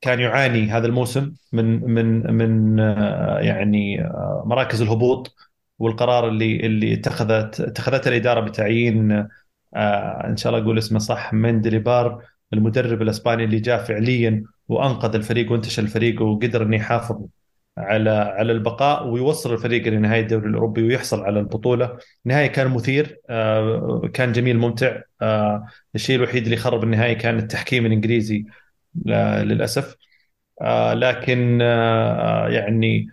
كان يعاني هذا الموسم من من من آه، يعني آه، مراكز الهبوط والقرار اللي اللي اتخذت اتخذته الإدارة بتعيين آه، إن شاء الله أقول اسمه صح مندليبار المدرب الأسباني اللي جاء فعليا وأنقذ الفريق وانتشل الفريق وقدر إنه يحافظ على على البقاء ويوصل الفريق إلى نهاية الدوري الأوروبي ويحصل على البطولة، النهايه كان مثير آه، كان جميل ممتع. آه، الشيء الوحيد اللي خرب النهاية كان التحكيم الإنجليزي للأسف. آه، لكن يعني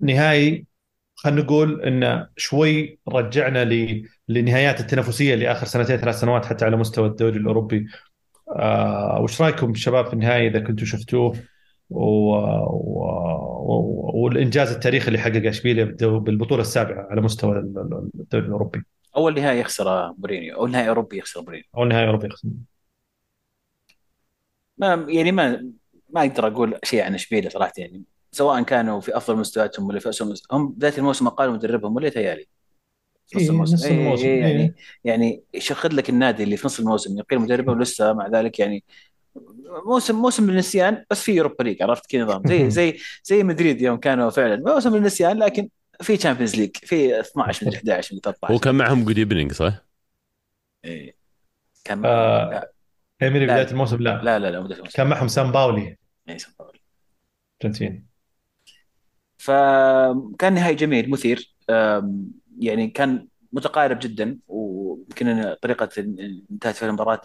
نهائي خلينا نقول انه شوي رجعنا لنهايات التنافسية لآخر سنتين ثلاث سنوات حتى على مستوى الدوري الأوروبي. وش رأيكم شباب في النهائي إذا كنتوا شفتوه؟ و... و... و... والإنجاز التاريخي اللي حققه إشبيليا. بالبطولة السابعة على مستوى ال- ال- الدوري الأوروبي. أول نهائي يخسر مورينيو. أو نهائي أوروبي يخسر مورينيو. أو النهائي الاوروبي ما يعني ما ما أقدر أقول شيء عن إشبيليا صراحة يعني. سواء كانوا في أفضل مستوياتهم ولا في اسوء مستوى هم بدايه الموسم قالوا مدربهم ولا تيالي في نص إيه الموسم. نص إيه الموسم إيه يعني إيه. يعني ياخذ لك النادي اللي في نص الموسم يقيل مدربه ولسه مع ذلك يعني موسم موسم للنسيان بس في Europa League عرفت؟ كذا نظام. زي زي زي مدريد يوم كانوا فعلا. موسم للنسيان لكن في تشامبيونز ليج في 12 من 11 من 13 هو كان معهم good evening صح؟ إيه. كان آه، لا ايميلي لا. بداية الموسم؟ لا, لا لا لا الموسم. كان معهم سام باولي إيه، سان باولو. أرجنتين. فكان نهائي جميل مثير. يعني كان متقارب جدا ويمكن طريقة انتهت في المباراة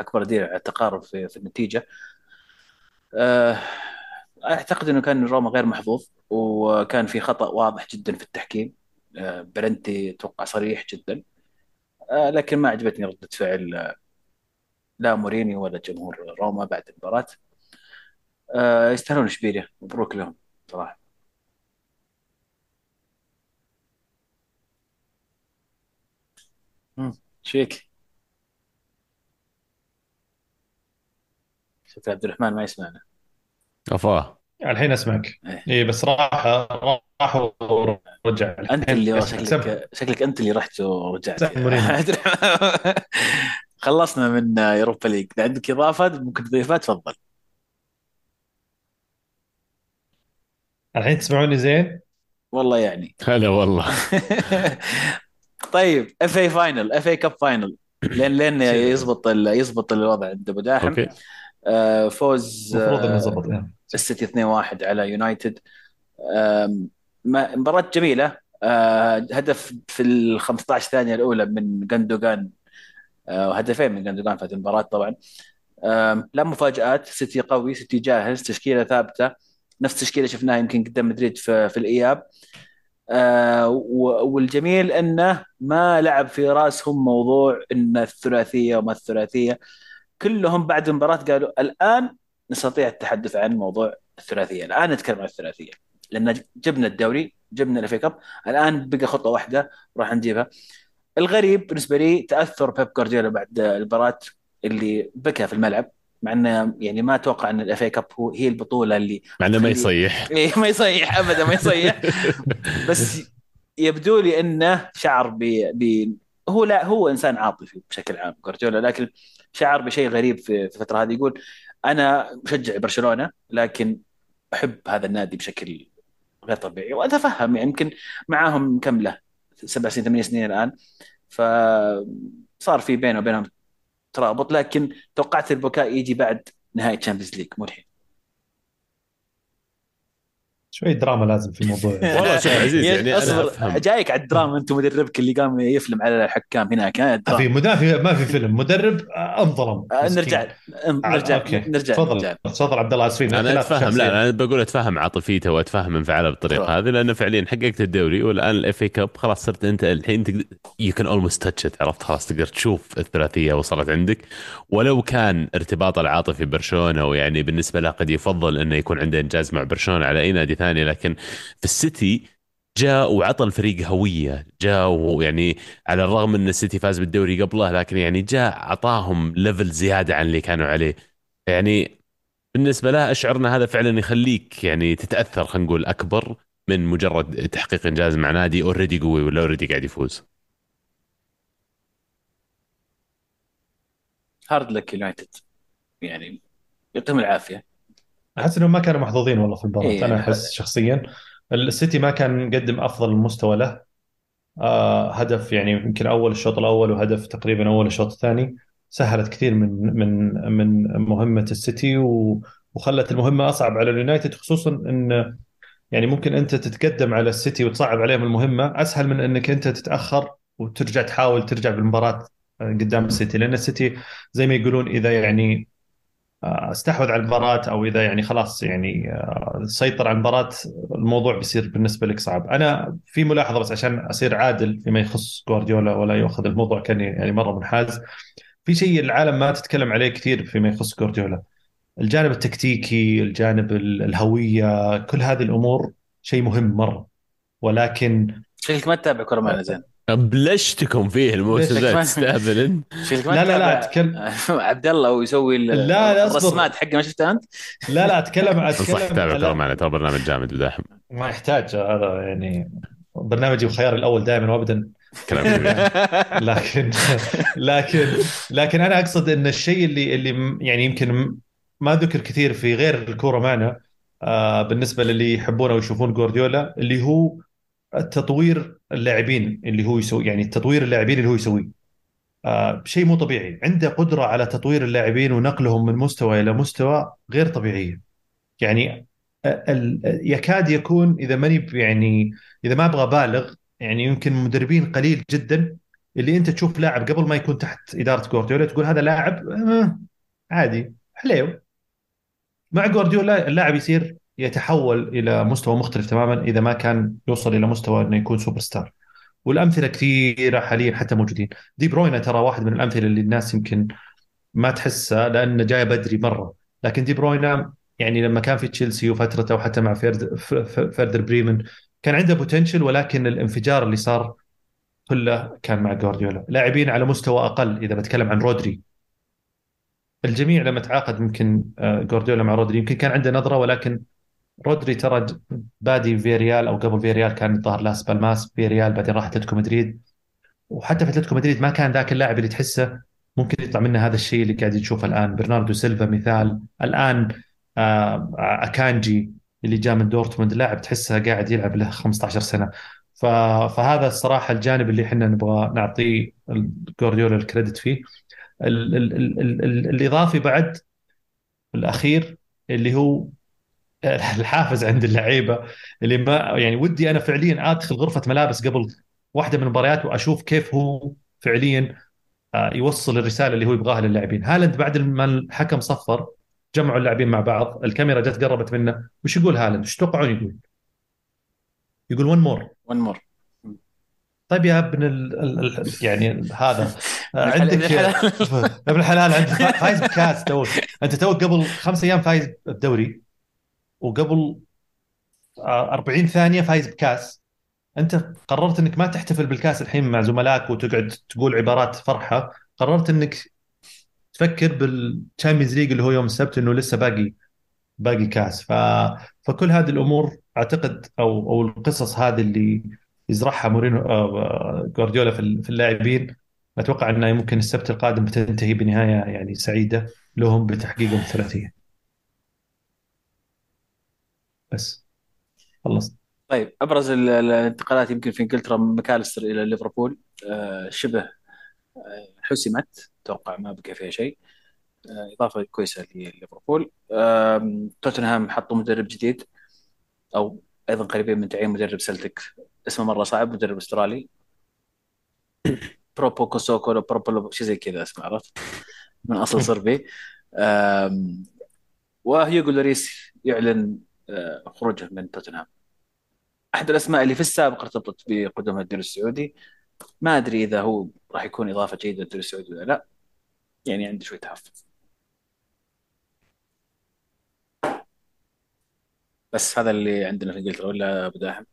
أكبر دليل على التقارب في, في النتيجة. أه، أعتقد إنه كان روما غير محظوظ وكان في خطأ واضح جدا في التحكيم. أه، بلنتي أتوقع صريح جدا. أه، لكن ما عجبتني ردة فعل أه، لا مورينيو ولا جمهور روما بعد المباراة. أه، يستاهلون إشبيليا. مبروك لهم صراحة. شيك. شفت عبد الرحمن ما يسمعنا. افاه الحين أسمعك. إيه. اي بس راح راح ورجع. أنت اللي. شكلك شكلك أنت اللي رحت ورجعت. خلصنا من Europa League. إذا عندك إضافة؟ ممكن تضيفها؟ تفضل. الحين تسمعوني زين؟ والله يعني. هلا والله. طيب FA final FA Cup final لين لين يزبط ال- يزبط الوضع عند أبو داحم okay. فوز المفروض إنه آه، زبط يعني. السيتي 2-1 على يونايتد. مباراة جميلة. آه، هدف في ال 15 ثانية الأولى من جندوجان آه، وهدفين من جندوجان في هذه المباراة طبعا. لا مفاجآت. سيتي قوي سيتي جاهز تشكيلة ثابتة. نفس تشكيلة شفناها يمكن قدام مدريد في, في الإياب. آه، والجميل إنه ما لعب في رأسهم موضوع إن الثلاثية وما الثلاثية. كلهم بعد المباراة قالوا الآن نستطيع التحدث عن موضوع الثلاثية. الآن نتكلم عن الثلاثية. لأن جبنا الدوري جبنا ال FA Cup. الآن بقى خطوة واحدة راح نجيبها. الغريب بالنسبة لي تأثر بيب جوارديولا بعد المباراة اللي بكى في الملعب مع إنه يعني ما أتوقع إن ال FA Cup هو هي البطولة اللي مع إنه ما يصيح. إيه ما يصيح ابدا ما يصيح. بس يبدو لي إنه شعر ب ب هو لا هو إنسان عاطفي بشكل عام جوارديولا لكن شعر بشيء غريب في الفترة هذه يقول أنا مشجع برشلونة لكن أحب هذا النادي بشكل غير طبيعي وأتفهم يعني يمكن معاهم كم له سبع سنين ثمان سنين الآن فصار في بينه وبينهم ترابط لكن توقعت البكاء يجي بعد نهايه Champions League مو الحين شوي دراما لازم في الموضوع والله شوف عزيز يعني أنا جايك على الدراما أنت مدربك اللي قام يفلم على الحكام هناك ها في الدراما. مدافع ما في فيلم. مدرب آه، انظلم. آه،. نرجع نرجع okay. نرجع تفضل نرجع. تفضل عبد الله أسفين. أنا أتفهم. لا أنا بقول أتفهم عاطفيته وأتفهم انفعاله بالطريقة. هذه لأنه فعليا حققت الدوري والآن ال FA Cup خلاص صرت أنت الحين you can almost touch عرفت؟ خلاص تقدر تشوف الثلاثية وصلت عندك. ولو كان ارتباطه العاطفي برشلونة ويعني بالنسبة له قد يفضل أنه يكون عنده إنجاز مع برشلونة على أي نادي ثاني لكن في السيتي جاء وعطى الفريق هوية جاء ويعني على الرغم إن السيتي فاز بالدوري قبله لكن يعني جاء اعطاهم level زيادة عن اللي كانوا عليه. يعني بالنسبة له أشعر إن هذا فعلا يخليك يعني تتأثر خلينا نقول أكبر من مجرد تحقيق إنجاز مع نادي already قوي ولا already قاعد يفوز. hard luck يونايتد يعني يعطيهم العافية. أحس إنهم ما كانوا محظوظين والله في المباراه إيه، أنا أحس شخصيا السيتي ما كان مقدم أفضل مستوى له. آه هدف يعني يمكن أول الشوط الأول وهدف تقريبا أول الشوط الثاني سهلت كثير من من من مهمة السيتي وخلت المهمة أصعب على اليونايتد خصوصا إن يعني ممكن أنت تتقدم على السيتي وتصعب عليهم المهمة. أسهل من إنك أنت تتأخر وترجع تحاول ترجع بالمباراة قدام السيتي لأن السيتي زي ما يقولون إذا يعني استحوذ على المباراة أو إذا يعني خلاص يعني آه، سيطر على المباراة الموضوع بيصير بالنسبة لك صعب. أنا في ملاحظة بس عشان أصير عادل فيما يخص جوارديولا ولا ياخذ الموضوع كأني يعني مرة منحاز. في شيء العالم ما تتكلم عليه كثير فيما يخص جوارديولا. الجانب التكتيكي، الجانب ال- الهوية، كل هذه الأمور شيء مهم مرة. ولكن شكلك ما تتابع كره معنا زين بلشتكم فيه الموسم ذا تستهبل لا لا لا اتكلم عبد الله ويسوي ال- لا، لا،. الرسمات حقه ما شفتها أنت؟ لا لا اتكلم أتكلم تتابع لا، ترى معنا ترى برنامج جامد وداحم ما يحتاج هذا يعني برنامجي وخياري الأول دائما وابدا. كلام جميل. لكن لكن لكن أنا أقصد إن الشيء اللي اللي يعني يمكن ما ذكر كثير في غير الكورة معنا آه بالنسبة للي يحبونه ويشوفون جوارديولا اللي هو التطوير اللاعبين اللي هو يسوي يعني التطوير اللاعبين اللي هو يسويه. آه شيء مو طبيعي. عنده قدرة على تطوير اللاعبين ونقلهم من مستوى إلى مستوى غير طبيعية. يعني ال- يكاد يكون إذا ماني يعني إذا ما أبغى بالغ يعني يمكن مدربين قليل جدا اللي أنت تشوف لاعب قبل ما يكون تحت إدارة جوارديولا تقول هذا لاعب آه، عادي حليو. مع جوارديولا اللاعب يصير يتحول إلى مستوى مختلف تماما إذا ما كان يوصل إلى مستوى إنه يكون سوبر ستار والأمثلة كثيرة حاليا حتى موجودين. دي بروينا ترى واحد من الأمثلة اللي الناس يمكن ما تحسها لأنه جاي بدري مرة. لكن دي بروينا يعني لما كان في تشيلسي وفترته وحتى مع فيرد فيردر بريمن كان عنده potential ولكن الانفجار اللي صار كله كان مع جوارديولا. لاعبين على مستوى أقل إذا بتكلم عن رودري. الجميع لما تعاقد يمكن آه، جوارديولا مع رودري يمكن كان عنده نظرة ولكن رودري ترى بادي فياريال أو قبل فياريال كان ظهر لاس بالماس فياريال بعدين راح أتلتيكو مدريد. وحتى في أتلتيكو مدريد ما كان ذاك اللاعب اللي تحسه ممكن يطلع منه هذا الشيء اللي قاعد نشوفه الآن. برناردو سيلفا مثال. الآن آه أكانجي اللي جاء من دورتموند لاعب تحسه قاعد يلعب له 15 سنة. فهذا الصراحة الجانب اللي إحنا نبغى نعطيه جوارديولا الكريدت فيه. ال ال ال ال ال الإضافي بعد الأخير اللي هو الحافز عند اللعيبة اللي ما يعني ودي أنا فعليا أدخل غرفة ملابس قبل واحدة من المباريات وأشوف كيف هو فعليا آه، يوصل الرسالة اللي هو يبغاها للاعبين. هالاند بعد ما الحكم صفر جمعوا اللاعبين مع بعض الكاميرا جت قربت منه. وش يقول هالاند؟ وش تتوقعون يقول؟ يقول one more one more طيب يا ابن ال ال ال يعني هذا. عندك. ابن الحلال. عندك. فا- فايز بكاس توك أنت توك قبل خمس أيام فايز بالدوري وقبل آه، 40 ثانية فايز بكاس. أنت قررت إنك ما تحتفل بالكاس الحين مع زملائك وتقعد تقول عبارات فرحة. قررت إنك تفكر بال Champions League اللي هو يوم السبت إنه لسه باقي باقي كاس. ف... فكل هذه الأمور أعتقد أو أو القصص هذه اللي يزرعها مورينو آه، جوارديولا في ال- في اللاعبين أتوقع انها ممكن السبت القادم بتنتهي بنهاية يعني سعيدة لهم بتحقيقهم الثلاثية. بس. خلصت. طيب أبرز ال- الانتقالات يمكن في إنجلترا من ماكاليستر إلى ليفربول. آه، شبه آه، حسمت أتوقع ما بقى فيها شيء. آه، إضافة كويسة لليفربول. توتنهام حطوا مدرب جديد أو أيضا قريبين من تعيين مدرب سلتك اسمه مرة صعب مدرب أسترالي. بوستيكوغلو كوسوكو بوستيكوغلو شيء زي كذا اسمه عرفت. من أصل صربي. وهيوغو لوريس يعلن خروجه من توتنهام. أحد الأسماء اللي في السابق ارتبطت بقدوم الدوري السعودي. ما أدري إذا هو راح يكون إضافة جيدة للدوري السعودي ولا لا. يعني عندي شوية تحفظ. بس هذا اللي عندنا في إنجلترا ولا أبو داحم؟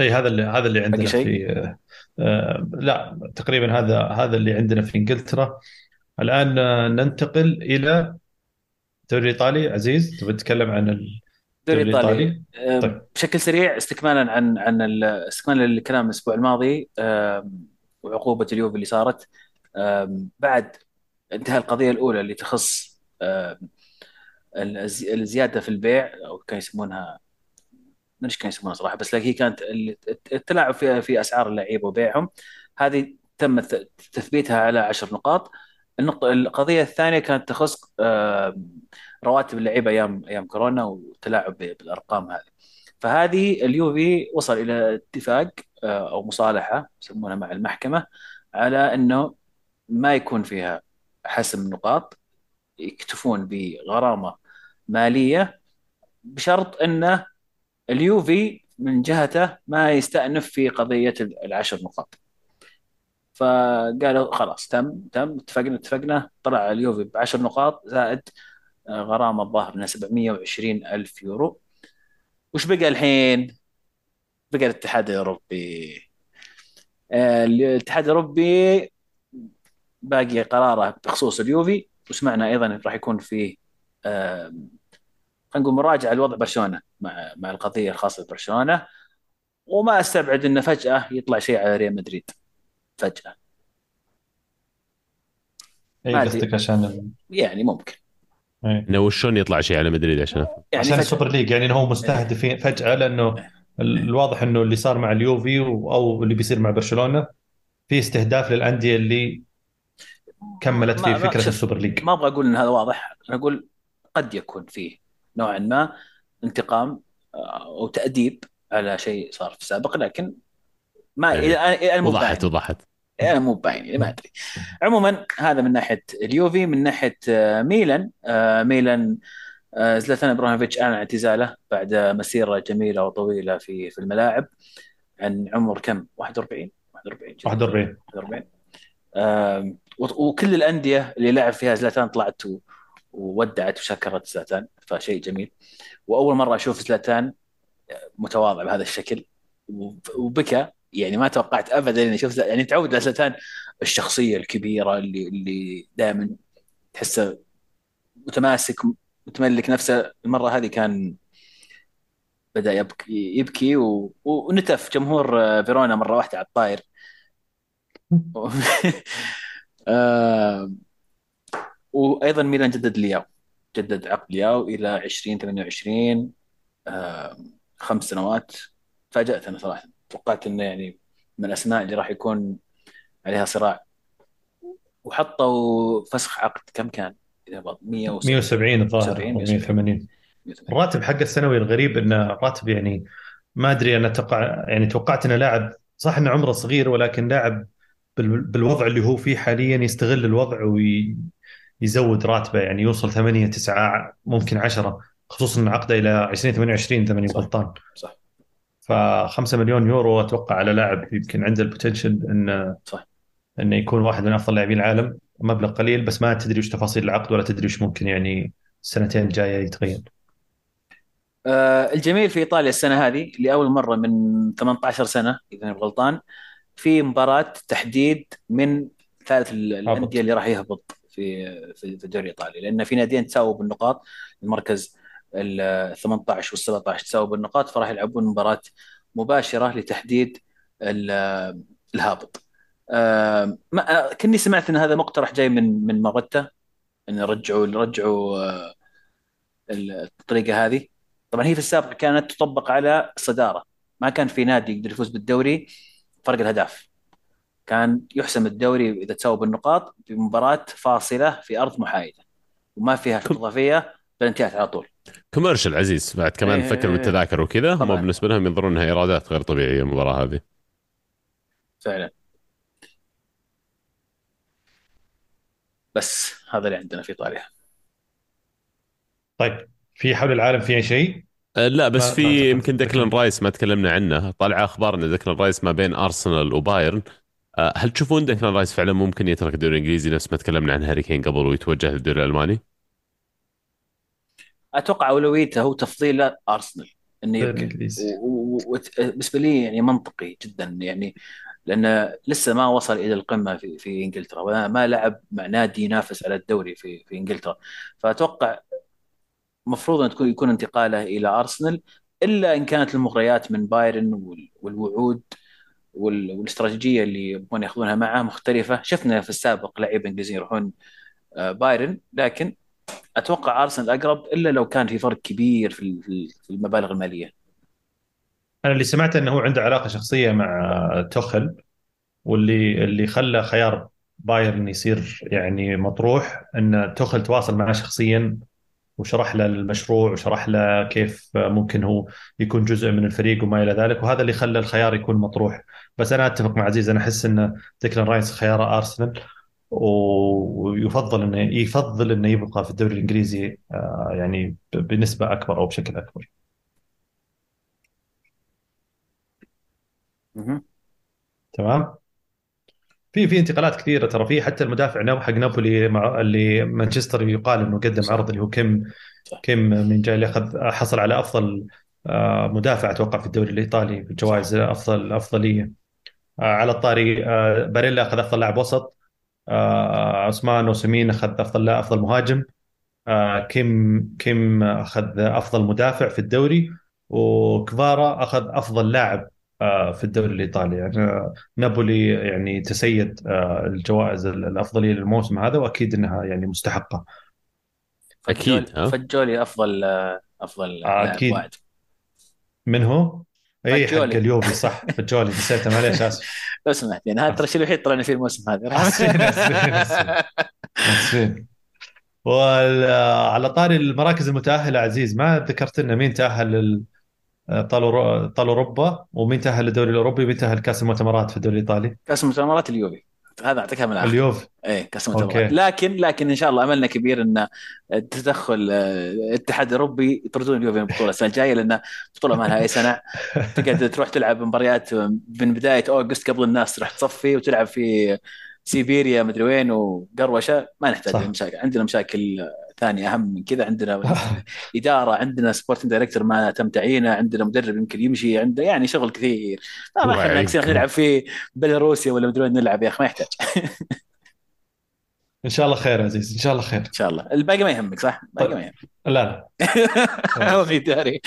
إي هذا اللي هذا اللي عندنا؟ في آه، آه، لا تقريبا هذا هذا اللي عندنا في إنجلترا. الآن آه، ننتقل إلى الدوري الإيطالي. عزيز تبي تتكلم عن الدوري الايطالي آه، طيب. بشكل سريع استكمالا عن عن ال- استكمالا للكلام الأسبوع الماضي وعقوبه اليوفي اللي صارت. بعد انتهى القضية الأولى اللي تخص الز- الزيادة في البيع أو كانوا يسمونها ما إيش كانوا يسمونها صراحة بس هي كانت ال- التلاعب في في أسعار اللعيبة وبيعهم. هذه تم تثبيتها على عشر نقاط. النقطة القضية الثانية كانت تخص آه، رواتب اللعيبة أيام أيام كورونا والتلاعب بالأرقام هذه. فهذه اليوفي وصل إلى اتفاق آه، أو مصالحة يسمونها مع المحكمة على أنه ما يكون فيها حسم نقاط يكتفون بغرامة مالية بشرط أنه اليوفي من جهته ما يستأنف في قضية العشر نقاط. فقالوا خلاص تم تم اتفقنا اتفقنا طلع اليوفي بعشر نقاط زائد غرامة الظاهر إنها 720 ألف يورو وش بقى الحين؟ بقى الاتحاد الأوروبي آه، الاتحاد الأوروبي باقي قراره بخصوص اليوفي وسمعنا أيضا راح يكون في آه، خلينا نقول مراجعة لوضع برشلونة مع مع القضية الخاصة ببرشلونة وما أستبعد انه فجأة يطلع شيء على ريال مدريد فجأة اي. قصدك عشان. يعني ممكن. إنه وشلون يطلع شيء على مدريد عشان يعني عشان ال Super League يعني إنه هو مستهدفين فجأة لأنه ال- الواضح إنه اللي صار مع اليوفي أو اللي بيصير مع برشلونة في استهداف للأندية اللي كملت في شوف، ال Super League. ما أبغى أقول إن هذا واضح أنا أقول قد يكون فيه نوعا ما انتقام آه، أو تأديب على شيء صار في السابق لكن ما إيه. إلى الان مو وضحت وضحت. أنا مو باين ما أدري. عموما هذا من ناحية اليوفي من ناحية آه، ميلان آه، ميلان آه، زلاتان إبراهيموفيتش اعلن اعتزاله بعد مسيرة جميلة وطويلة في في الملاعب عن عمر كم؟ 41 41 جزء. 41 41 آم، وط- وكل الأندية اللي لعب فيها زلاتان طلعت وودعت وشكرت زلاتان فشيء جميل. وأول مرة أشوف زلاتان متواضع بهذا الشكل وب- وبكى. يعني ما توقعت ابدا إني أشوف يعني تعود على زلاتان الشخصية الكبيرة اللي اللي دائما تحسه متماسك متملك نفسه. المرة هذه كان بدأ يبكي يبكي و... ونتف. جمهور آه، فيرونا مرة واحدة على الطاير. آه، وأيضا ميلان جدد لياو. جدد عقد لياو إلى 2028 آه، خمس سنوات. فاجأتنا صراحة. توقعت إنه يعني من الأسماء اللي راح يكون عليها صراع وحطوا فسخ عقد كم كان؟ إذا بغ- 170 170 الظاهر 170 أو 180 180. الراتب حق السنوي الغريب انه راتب يعني ما أدري أنا أتوقع يعني توقعت انه لاعب صح انه عمره صغير ولكن لاعب بال- بالوضع اللي هو فيه حاليا يستغل الوضع ويزود راتبه يعني يوصل 8 9 ممكن 10 خصوصا عقده إلى 2028 إذا ماني. غلطان صح ف 5 مليون يورو أتوقع على لاعب يمكن عنده البوتنشل انه صح. انه يكون واحد من أفضل لاعبين العالم مبلغ قليل بس ما تدري وش تفاصيل العقد ولا تدري وش ممكن يعني السنتين الجاية يتغير آه، الجميل في إيطاليا السنة هذه لأول مرة من 18 سنة إذا غلطان في مباراة تحديد من ثالث ال- الأندية اللي راح يهبط في في في الدوري الإيطالي لأن في ناديين تساووا بالنقاط المركز ال 18 وال 17 تساووا بالنقاط فراح يلعبون مباراة مباشرة لتحديد ال- الهابط. آه، ما كني سمعت إن هذا مقترح جاي من من ماغوتا إن رجعوا رجعوا آه، الطريقة هذه. طبعا هي في السابق كانت تطبق على الصداره ما كان في نادي يقدر يفوز بالدوري فرق الأهداف. كان يحسم الدوري إذا تساووا بالنقاط بمباراة فاصلة في أرض محايدة وما فيها اضافيه بلنتيات على طول commercial عزيز بعد كمان. تفكر بالتذاكر وكذا هم. بالنسبة لهم ينظرون إنها إيرادات غير طبيعية المباراة هذه فعلا بس هذا اللي عندنا في ايطاليا طيب في حول العالم في شيء أه، لا بس في. يمكن ديكلان رايس ما تكلمنا عنه طالع أخبار إن ديكلان رايس ما بين أرسنال وبايرن أه، هل تشوفون ديكلان رايس فعلا ممكن يترك الدوري الإنجليزي نفس ما تكلمنا عن هاري كين قبل ويتوجه للدوري الألماني؟ أتوقع أولويته هو تفضيل أرسنال إنه يبقى. بالنسبة لي يعني منطقي جدا يعني لأنه لسه ما وصل إلى القمة في في إنجلترا ما لعب مع نادي ينافس على الدوري في في إنجلترا. فأتوقع المفروض أن تكون يكون انتقاله إلى أرسنال إلا إن كانت المغريات من بايرن والوعود والاستراتيجية اللي يبغون ياخذونها معه مختلفة. شفنا في السابق لعيبة إنجليزيين يروحون آه، بايرن لكن أتوقع أرسنال أقرب إلا لو كان في فرق كبير في المبالغ المالية. أنا اللي سمعت إنه هو عنده علاقة شخصية مع توخل واللي اللي خلى خيار بايرن يصير يعني مطروح إن توخل تواصل معه شخصيا وشرح له المشروع وشرح له كيف ممكن هو يكون جزء من الفريق وما إلى ذلك وهذا اللي خلى الخيار يكون مطروح. بس أنا أتفق مع عزيز أنا أحس إن ديكلان رايس خيار أرسنال. ويفضل إنه يفضل إنه يبقى في الدوري الإنجليزي آه، يعني بنسبة أكبر أو بشكل أكبر. تمام؟ في في انتقالات كثيرة ترى في حتى المدافع حق نابولي مع اللي مانشستر يقال إنه قدم عرض اللي هو كيم كيم من جاي اللي اخذ حصل على أفضل آه، مدافع أتوقع في الدوري الإيطالي في الجوائز افضل أفضلية. آه، على الطاري باريلا أخذ أفضل لاعب وسط. عثمان وسمين أخذ أفضل أفضل مهاجم. آه، كيم كيم أخذ أفضل مدافع في الدوري وكفارا أخذ أفضل لاعب آه، في الدوري الإيطالي. يعني نابولي يعني تسيد الجوائز الأفضلية للموسم هذا وأكيد إنها يعني مستحقة. أكيد فجولي أفضل أفضل أكيد. واحد. من هو؟ اي حق اليوفي صح فجولي نسيته معليش آسف. لو سمحت يعني هذا ترى الشيء الوحيد طلعنا فيه الموسم هذا. اسفين وعلى طاري المراكز المتأهلة عزيز ما ذكرت لنا مين تأهل طالو طالو أوروبا ومين تأهل للدوري الأوروبي ومين تأهل كأس المؤتمرات في الدوري الإيطالي؟ كأس المؤتمرات اليوفي هذا اعطيكها من الآخر. اليوف إيه كاس المؤتمرات لكن لكن إن شاء الله أملنا كبير إن تدخل آه، الاتحاد الأوروبي يطردون اليوفي من البطولة. السنة الجايه لأن البطوله ما لها أي سنة. تقعد تروح تلعب مباريات من بداية August قبل الناس تروح تصفي وتلعب في سيبيريا مدري وين وقروشة. ما نحتاج مشاكل عندنا مشاكل ثانية أهم من كذا عندنا إدارة عندنا sporting director ما تم تعيينه عندنا مدرب يمكن يمشي عنده يعني شغل كثير. ما إحنا نلعب في بيلاروسيا ولا مدري وين نلعب يا أخي ما يحتاج. إن شاء الله خير عزيز إن شاء الله خير. إن شاء الله. الباقي ما يهمك صح؟ الباقي ما يهمك. لا لا. هو في داري.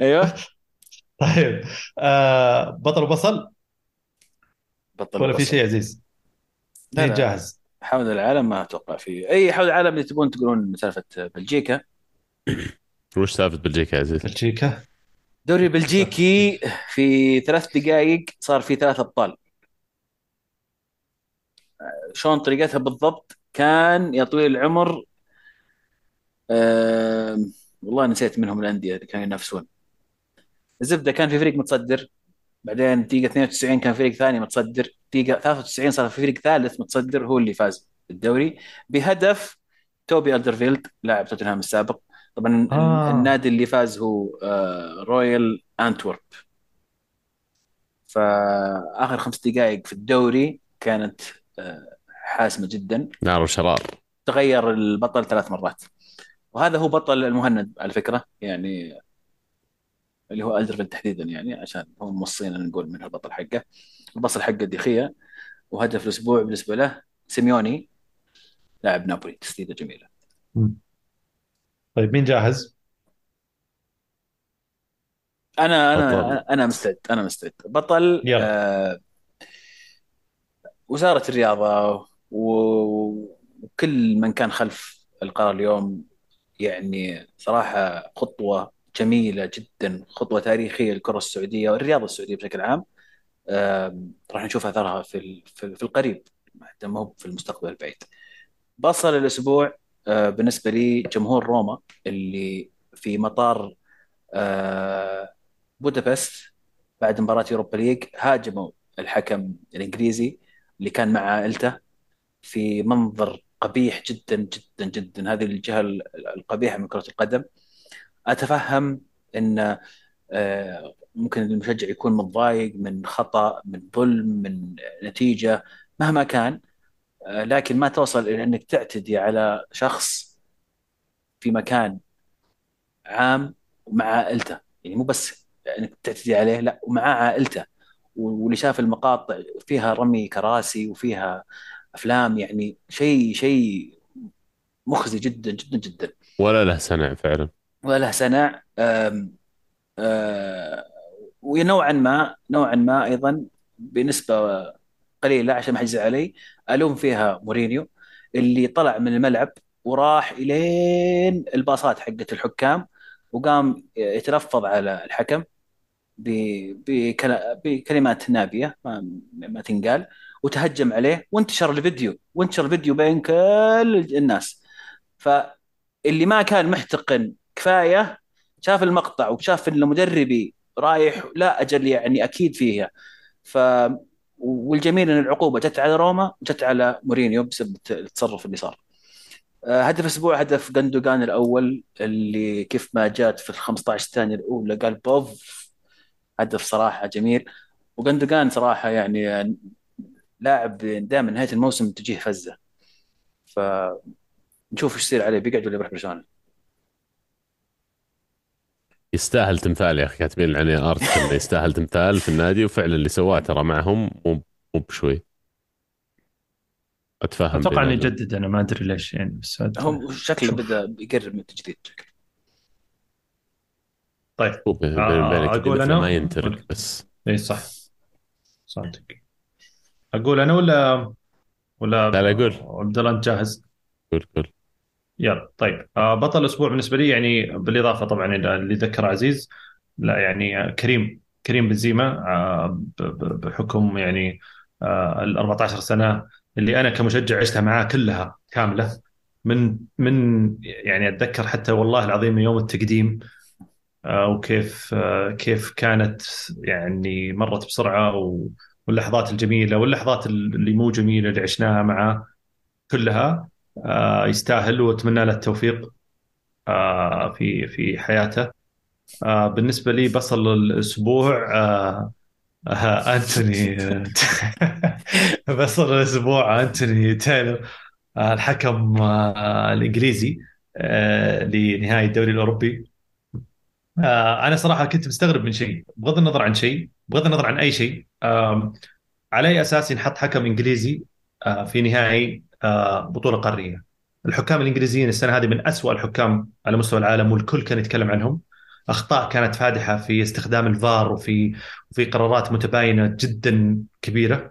أيوه. طيب. آه بطل وبصل؟ بطل ولا في شيء عزيز؟ لا جاهز. حول العالم ما أتوقع في أي حول العالم اللي تبون تقولون سالفة بلجيكا. وش سالفة بلجيكا يا عزيز؟ بلجيكا؟ الدوري البلجيكي في ثلاث دقائق صار في ثلاث أبطال. شلون طريقتها بالضبط؟ كان يا طويل العمر أه والله نسيت منهم الأندية اللي كانوا ينافسون. الزبدة كان في فريق متصدر بعدين دقيقة 92 كان فريق ثاني متصدر. دقيقة 93 صار في فريق ثالث متصدر هو اللي فاز بالدوري. بهدف توبي ألدرفيلد لاعب توتنهام السابق. طبعا آه. النادي اللي فاز هو آه رويال أنتورب. فآخر خمس دقائق في الدوري كانت آه حاسمة جدا. نار وشرار. تغير البطل ثلاث مرات. وهذا هو بطل المهند على فكرة يعني اللي هو ألدرفيلد تحديدا يعني عشان هم موصينا نقول من البطل حقه. البطل حقه ديخيا وهدف الأسبوع بالنسبة له سيميوني لاعب نابولي. تسديدة جميلة. طيب مين جاهز؟ أنا أنا بطل. أنا مستعد أنا مستعد. بطل آه وزارة الرياضة وكل من كان خلف القرار اليوم يعني صراحة خطوة جميلة جدا خطوة تاريخية للكرة السعودية والرياضة السعودية بشكل عام. راح نشوف أثرها في في القريب حتى ما هو في المستقبل البعيد. بصل الأسبوع آه، بالنسبة لي جمهور روما اللي في مطار آه، بودابست بعد مباراة يوروبا ليج هاجموا الحكم الإنجليزي اللي كان مع عائلته في منظر قبيح جدا جدا جدا. هذه الجهة القبيحة من كرة القدم. أتفهم إن آه، ممكن المشجع يكون متضايق من خطأ من ظلم من نتيجة مهما كان. آه، لكن ما توصل إلى إنك تعتدي على شخص في مكان عام مع عائلته. يعني مو بس إنك تعتدي عليه لا ومعاه عائلته. واللي شاف المقاطع فيها رمي كراسي وفيها أفلام يعني شيء شيء مخزي جدا جدا جدا. ولا له سنع فعلا. وله سنع آم آم ونوعا ما نوعا ما أيضا بنسبة قليلة عشان ما حد يزعل علي. ألوم فيها مورينيو اللي طلع من الملعب وراح إلين الباصات حقت الحكام وقام يتلفظ على الحكم بكلمات نابية ما, ما تنقال وتهجم عليه وانتشر الفيديو وانتشر الفيديو بين كل الناس. فاللي ما كان محتقن كفاية شاف المقطع وشاف إن المدربي رايح لا أجل يعني أكيد فيها. ف والجميل إن العقوبة جت على روما وجت على مورينيو بسبب التصرف اللي صار. آه، هدف الأسبوع هدف جندوجان الأول اللي كيف ما جات في ال 15 ثانية الأولى قال بوف هدف صراحة جميل. وجندوجان صراحة يعني لاعب دائما نهاية الموسم تجيه فزة. فنشوف إيش يصير عليه بيقعد ولا بيروح برشلونة؟ يستاهل تمثال يا أخي كاتبين عليه ارتكل يستاهل تمثال في النادي وفعلا اللي سواه ترى معهم مو مو بشوي. أتفهم أتوقع إنه يجدد أنا ما أدري ليش يعني بس هو شكله بدأ يقرب من التجديد. طيب. آه أقول أنا؟ ما ينترك بس. اي صح. صادق. أقول أنا ولا ولا لا لا قول. عبد الله أنت جاهز؟ قول قول. يلا طيب. آه بطل الأسبوع بالنسبة لي يعني بالإضافة طبعا إلى اللي ذكر عزيز لا يعني كريم كريم بنزيما آه بحكم يعني آه ال 14 سنة اللي أنا كمشجع عشتها معاه كلها كاملة من من يعني أتذكر حتى والله العظيم من يوم التقديم آه وكيف آه كيف كانت يعني مرت بسرعة واللحظات الجميلة واللحظات اللي مو جميلة اللي عشناها معاه كلها. آه، يستاهل واتمنى له التوفيق آه، في في حياته. آه، بالنسبة لي بصل الأسبوع أنتوني بصل الأسبوع أنتوني تايلر الحكم الإنجليزي لنهائي الدوري الأوروبي. أنا صراحة كنت مستغرب من شيء بغض النظر عن شيء بغض النظر عن أي شيء على أي أساس ينحط حكم إنجليزي في نهائي بطولة قارية. الحكام الإنجليزيين السنة هذه من أسوأ الحكام على مستوى العالم والكل كان يتكلم عنهم. أخطاء كانت فادحة في استخدام الفار وفي وفي قرارات متباينة جدا كبيرة.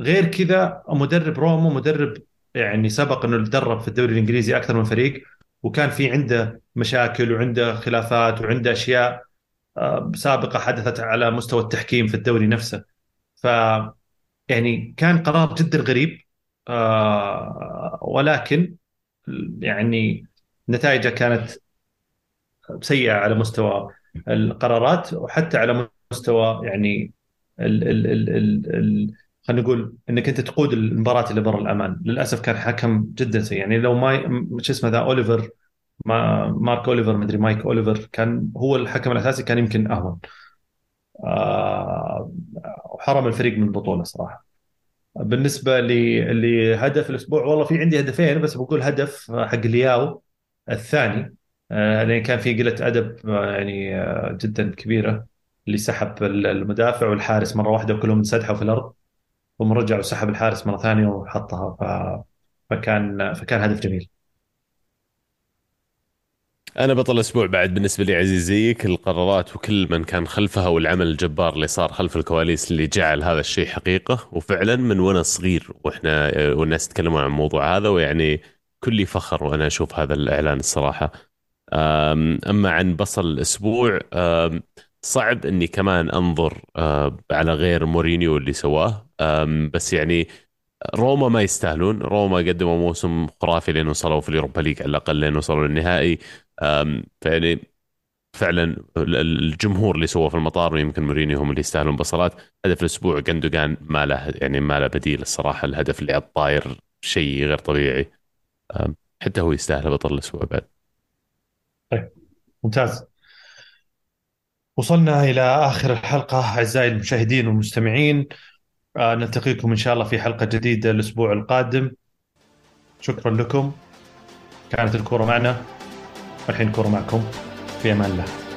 غير كذا مدرب روما مدرب يعني سبق إنه تدرب في الدوري الإنجليزي أكثر من فريق وكان في عنده مشاكل وعنده خلافات وعنده أشياء آه، سابقة حدثت على مستوى التحكيم في الدوري نفسه. ف يعني كان قرار جدا غريب. آه، ولكن يعني نتائجه كانت سيئه على مستوى القرارات وحتى على مستوى يعني خلينا نقول انك انت تقود المباراه اللي برا الامان. للاسف كان حكم جدا سيء. يعني لو ما شو اسمه ذا أوليفر ما مارك أوليفر مدري مايك أوليفر كان هو الحكم الأساسي كان يمكن أهون. آه وحرم الفريق من البطولة صراحة. بالنسبة لهدف الأسبوع والله في عندي هدفين بس بقول هدف حق لياو الثاني. آه، لأن كان في قلة أدب آه، يعني آه، جدا كبيرة اللي سحب المدافع والحارس مرة واحدة وكلهم انسدحوا في الأرض ثم رجع وسحب الحارس مرة ثانية وحطها ف... فكان فكان هدف جميل. أنا بطل الأسبوع بعد بالنسبة لي عزيز زيك القرارات وكل من كان خلفها والعمل الجبار اللي صار خلف الكواليس اللي جعل هذا الشيء حقيقة. وفعلا من وأنا صغير وإحنا والناس يتكلمون عن الموضوع هذا ويعني كلي فخر وأنا أشوف هذا الإعلان الصراحة. أما عن بطل الأسبوع صعب إني كمان أنظر على غير مورينيو اللي سواه. بس يعني روما ما يستاهلون. روما قدموا موسم خرافي لين وصلوا في ال Europa League على الأقل لين وصلوا للنهائي. فيعني فعلا الجمهور اللي سووه في المطار ويمكن مورينيو هم اللي يستاهلون بطلات. هدف الأسبوع جندوجان ما له يعني ما له بديل الصراحة. الهدف اللي الطاير شيء غير طبيعي. حتى هو يستاهل بطل الأسبوع بعد. طيب ممتاز. وصلنا إلى آخر الحلقة. أعزائي المشاهدين والمستمعين نلتقيكم إن شاء الله في حلقة جديدة الأسبوع القادم. شكرا لكم. كانت الكره معنا. والحين الكره معكم. في أمان الله.